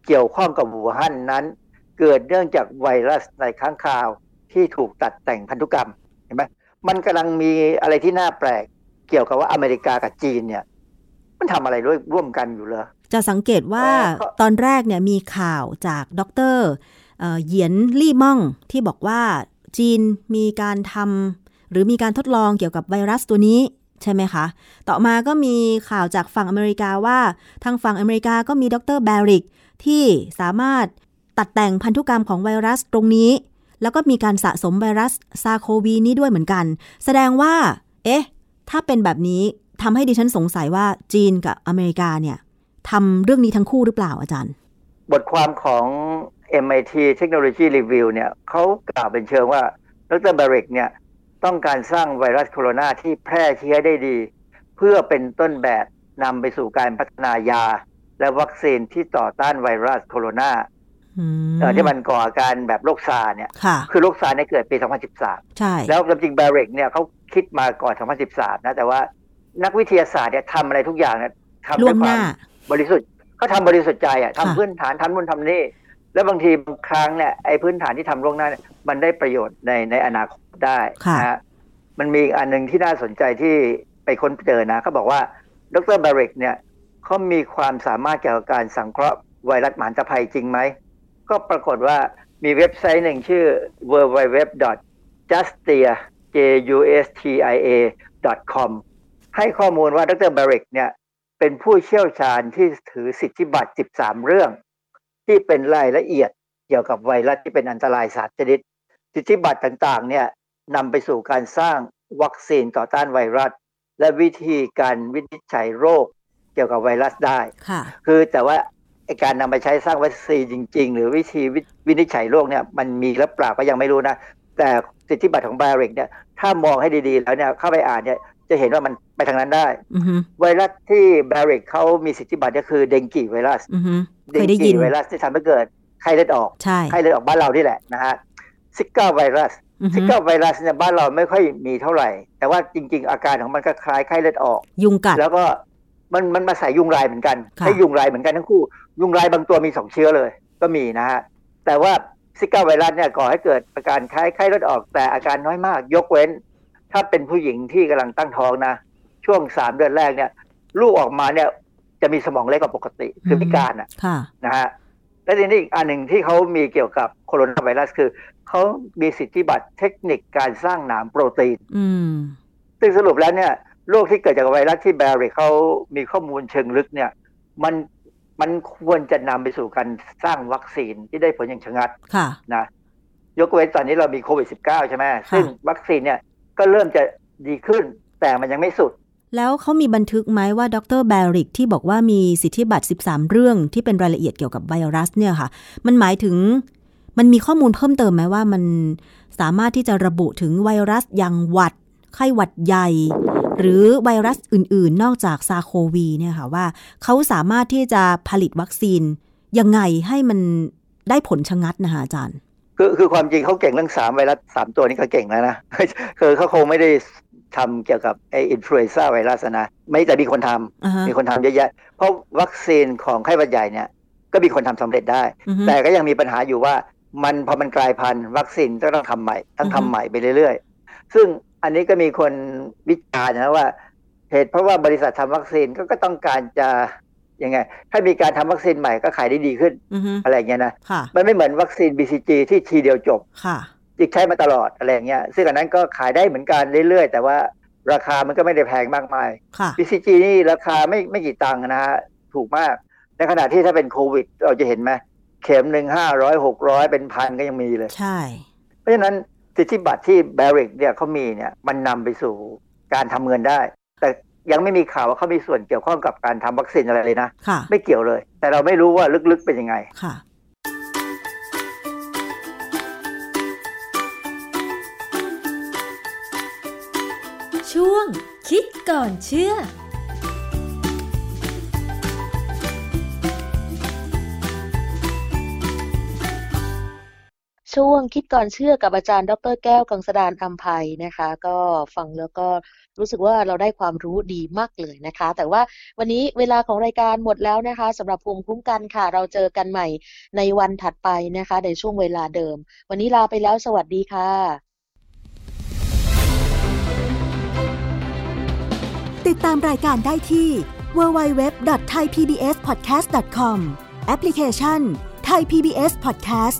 เกี่ยวข้องกับวูฮั่นนั้น เกิดเนื่องจากไวรัสในค้างคาวที่ถูกตัดแต่งพันธุกรรมเห็นไหมมันกำลังมีอะไรที่น่าแปลก เกี่ยวกับว่าอเมริกากับจีนเนี่ย มันทำอะไรด้วยร่วมกันอยู่เลยจะสังเกตว่าตอนแรกเนี่ยมีข่าวจากดรเอ่อเหยียนลี่ม่องที่บอกว่าจีนมีการทำหรือมีการทดลองเกี่ยวกับไวรัสตัวนี้ ใช่ไหมคะ ต่อมาก็มีข่าวจากฝั่งอเมริกาว่า ทางฝั่งอเมริกาก็มีดรแบริก ที่สามารถตัดแต่งพันธุกรรมของไวรัสตรงนี้ แล้วก็มีการสะสมไวรัสซาโควีนี้ด้วยเหมือนกัน แสดงว่า เอ๊ะ ถ้าเป็นแบบนี้ทำให้ดิฉันสงสัยว่าจีนกับอเมริกาเนี่ยทำเรื่องนี้ทั้งคู่หรือเปล่าอาจารย์ บทความของ MIT Technology Review เนี่ยเขากล่าวเป็นเชิงว่าดรแบริกเนี่ย ต้องการสร้างไวรัสโคโรนาที่แพร่เชื้อได้ดี เพื่อเป็นต้นแบบนำไปสู่การพัฒนายา และวัคซีนที่ต่อต้านไวรัสโคโรนาเอ่อที่มันก่ออาการแบบโรคซาร์สเนี่ยค่ะคือโรคซาร์สเนี่ยเกิดปี 2013 ใช่ แล้วจริงๆแบริกเนี่ยเขาคิดมาก่อน 2013 นะ แต่ว่านักวิทยาศาสตร์เนี่ยทำอะไรทุกอย่างเนี่ยทำล่ด้วยคหวามน้าบริสุทธิ์เขาทำบริสุทธิ์ใจอะค่ะทำพื้นฐานทำนู่นทำนี่ แล้วบางทีบางครั้งเนี่ยไอ้พื้นฐานที่ทำล่วงหน้าเนี่ยมันได้ประโยชน์ในในอนาคตได้ค่ะนะฮะมันมีอีกอันหนึ่งที่น่าสนใจที่ไปค้นเจอนะเขาบอกว่าดรแบริกเนี่ยเขามีความสามารถเกี่ยวกับการสังเคราะห์ไวรัสหมานตะไพจริงไหม ก็ปรากฏว่ามีเว็บไซต์หนึ่งชื่อ www.justia j u s t i a com ให้ข้อมูลว่าดรแบริกเนี่ยเป็นผู้เชี่ยวชาญที่ถือสิทธิบัตร 13 เรื่อง ที่เป็นรายละเอียดเกี่ยวกับไวรัสที่เป็นอันตรายสามชนิด สิทธิบัตรต่างๆเนี่ยนำไปสู่การสร้างวัคซีนต่อต้านไวรัส และวิธีการวินิจฉัยโรคเกี่ยวกับไวรัสได้ค่ะคือแต่ว่าไอการนำไปใช้สร้างวัคซีนจริง ๆ หรือวิธีวิวินิจฉัยโรคเนี่ยมันมีหรือเปล่าก็ยังไม่รู้นะ แต่สิทธิบัตรของไบริกเนี่ยถ้ามองให้ดีๆ แล้วเนี่ยเข้าไปอ่านเนี่ย จะเห็นว่ามันไปทางนั้นได้อือฮึไวรัสที่ไบริกเขามีสิทธิบัตรก็คือเดงกีไวรัสอือฮึเดเคงยได้กียินไวรัสที่ทำให้เกิดไข้เลือดออกใช่ไข้เลือดออกบ้านเรานี่แหละนะฮะซิก้าไวรัสอือฮึซิก้าไวรัสเนี่ยบ้านเราไม่ค่อยมีเท่าไหร่ แต่ว่าจริง ๆ อาการของมันก็คล้ายไข้เลือดออก ยุงกัดแล้วก็มันมันมาใส่ยุงลายเหมือนกันค่ะใช้ยุงลายเหมือนกันทั้งคู่ ยุงลายบางตัวมีสองเชื้อเลย ก็มีนะฮะแต่ว่าซิก้าไวรัสเนี่ยก่อให้เกิดอาการคล้ายไข้เลือดออกแต่อาการน้อยมาก ยกเว้น ถ้าเป็นผู้หญิงที่กำลังตั้งท้องนะ ช่วงสามเดือนแรกเนี่ย ลูกออกมาเนี่ย จะมีสมองเล็กกว่าปกติคือพิการอะค่ะนะฮะและทีนี้อีกอันหนึ่งที่เขามีเกี่ยวกับโคโรนาไวรัสคือเขามีสิทธิบัตรเทคนิคการสร้างหนามโปรตีนอืมซึ่งสรุปแล้วเนี่ยโรคที่เกิดจากไวรัสที่แบริกเขามีข้อมูลเชิงลึกเนี่ย มันมันควรจะนำไปสู่การสร้างวัคซีนที่ได้ผลอย่างชะงัดค่ะนะยกเว้นตอนนี้เรามีโควิด -19 ใช่ไหมซึ่งวัคซีนเนี่ย ก็เริ่มจะดีขึ้น แต่มันยังไม่สุด แล้วเขามีบันทึกไหมว่าดรแบริกที่บอกว่ามีสิทธิบัตร 13 เรื่องที่เป็นรายละเอียดเกี่ยวกับไวรัสเนี่ยค่ะ มันหมายถึงมันมีข้อมูลเพิ่มเติมไหมว่ามันสามารถที่จะระบุถึงไวรัสอย่างหวัด ไข้หวัดใหญ่ หรือไวรัสอื่น ๆ นอกจากซาโควีเนี่ยค่ะว่าเขาสามารถที่จะผลิตวัคซีนยังไงให้มันได้ผลชะงัดนะคะอาจารย์ คือคือความจริงเขาเก่งเรื่องสามไวรัสสามตัวนี้เขาเก่งแล้วนะคือเขาคงไม่ได้ทำเกี่ยวกับไออินฟลูเอนซ่าไวรัสนะไม่แต่มีคนทำอ่าฮะมีคนทำเยอะแยะ เพราะวัคซีนของไข้หวัดใหญ่เนี่ย ก็มีคนทำสำเร็จได้อือฮึแต่ก็ยังมีปัญหาอยู่ว่ามันพอมันกลายพันธุ์วัคซีนก็ต้องทำใหม่ต้องอือฮึทำใหม่ไปเรื่อยๆ ซึ่งอันนี้ก็มีคนวิจารณ์นะว่า เหตุเพราะว่าบริษัททำวัคซีนก็ก็ต้องการจะ ยังไง ถ้ามีการทำวัคซีนใหม่ก็ขายได้ดีขึ้นอือฮึอะไรอย่างเงี้ยนะค่ะมันไม่เหมือนวัคซีน BCG ที่ทีเดียวจบค่ะจิกใช้มาตลอดอะไรอย่างเงี้ยซึ่งอันนั้นก็ขายได้เหมือนกันเรื่อยๆ แต่ว่าราคามันก็ไม่ได้แพงมากมายค่ะ BCG นี่ราคาไม่ไม่กี่ตังค์นะฮะถูกมาก ในขณะที่ถ้าเป็นโควิด เราจะเห็นไหมเข็มหนึ่งห้าร้อยหกร้อยเป็นพันก็ยังมีเลย ใช่ เพราะฉะนั้นสิทธิบัตรที่แบริกเนี่ยเขามีเนี่ยมันนำไปสู่การทำเงินได้ แต่ ยังไม่มีข่าวว่าเขามีส่วนเกี่ยวข้องกับการทำวัคซีนอะไรเลยนะะไม่เกี่ยวเลย แต่เราไม่รู้ว่าลึกๆเป็นยังไงค่ะช่วงคิดก่อนเชื่อ ช่วงคิดก่อนเชื่อกับอาจารย์ ดรแก้วกังสดานอัมภัยนะคะ ก็ฟังแล้วก็รู้สึกว่าเราได้ความรู้ดีมากเลยนะคะ แต่ว่าวันนี้เวลาของรายการหมดแล้วนะคะสำหรับภูมิคุ้มกันค่ะ เราเจอกันใหม่ในวันถัดไปนะคะ ในช่วงเวลาเดิม วันนี้ลาไปแล้วสวัสดีค่ะ ติดตามรายการได้ที่ www.thaipbspodcast.com แอปพลิเคชัน Thai PBS Podcast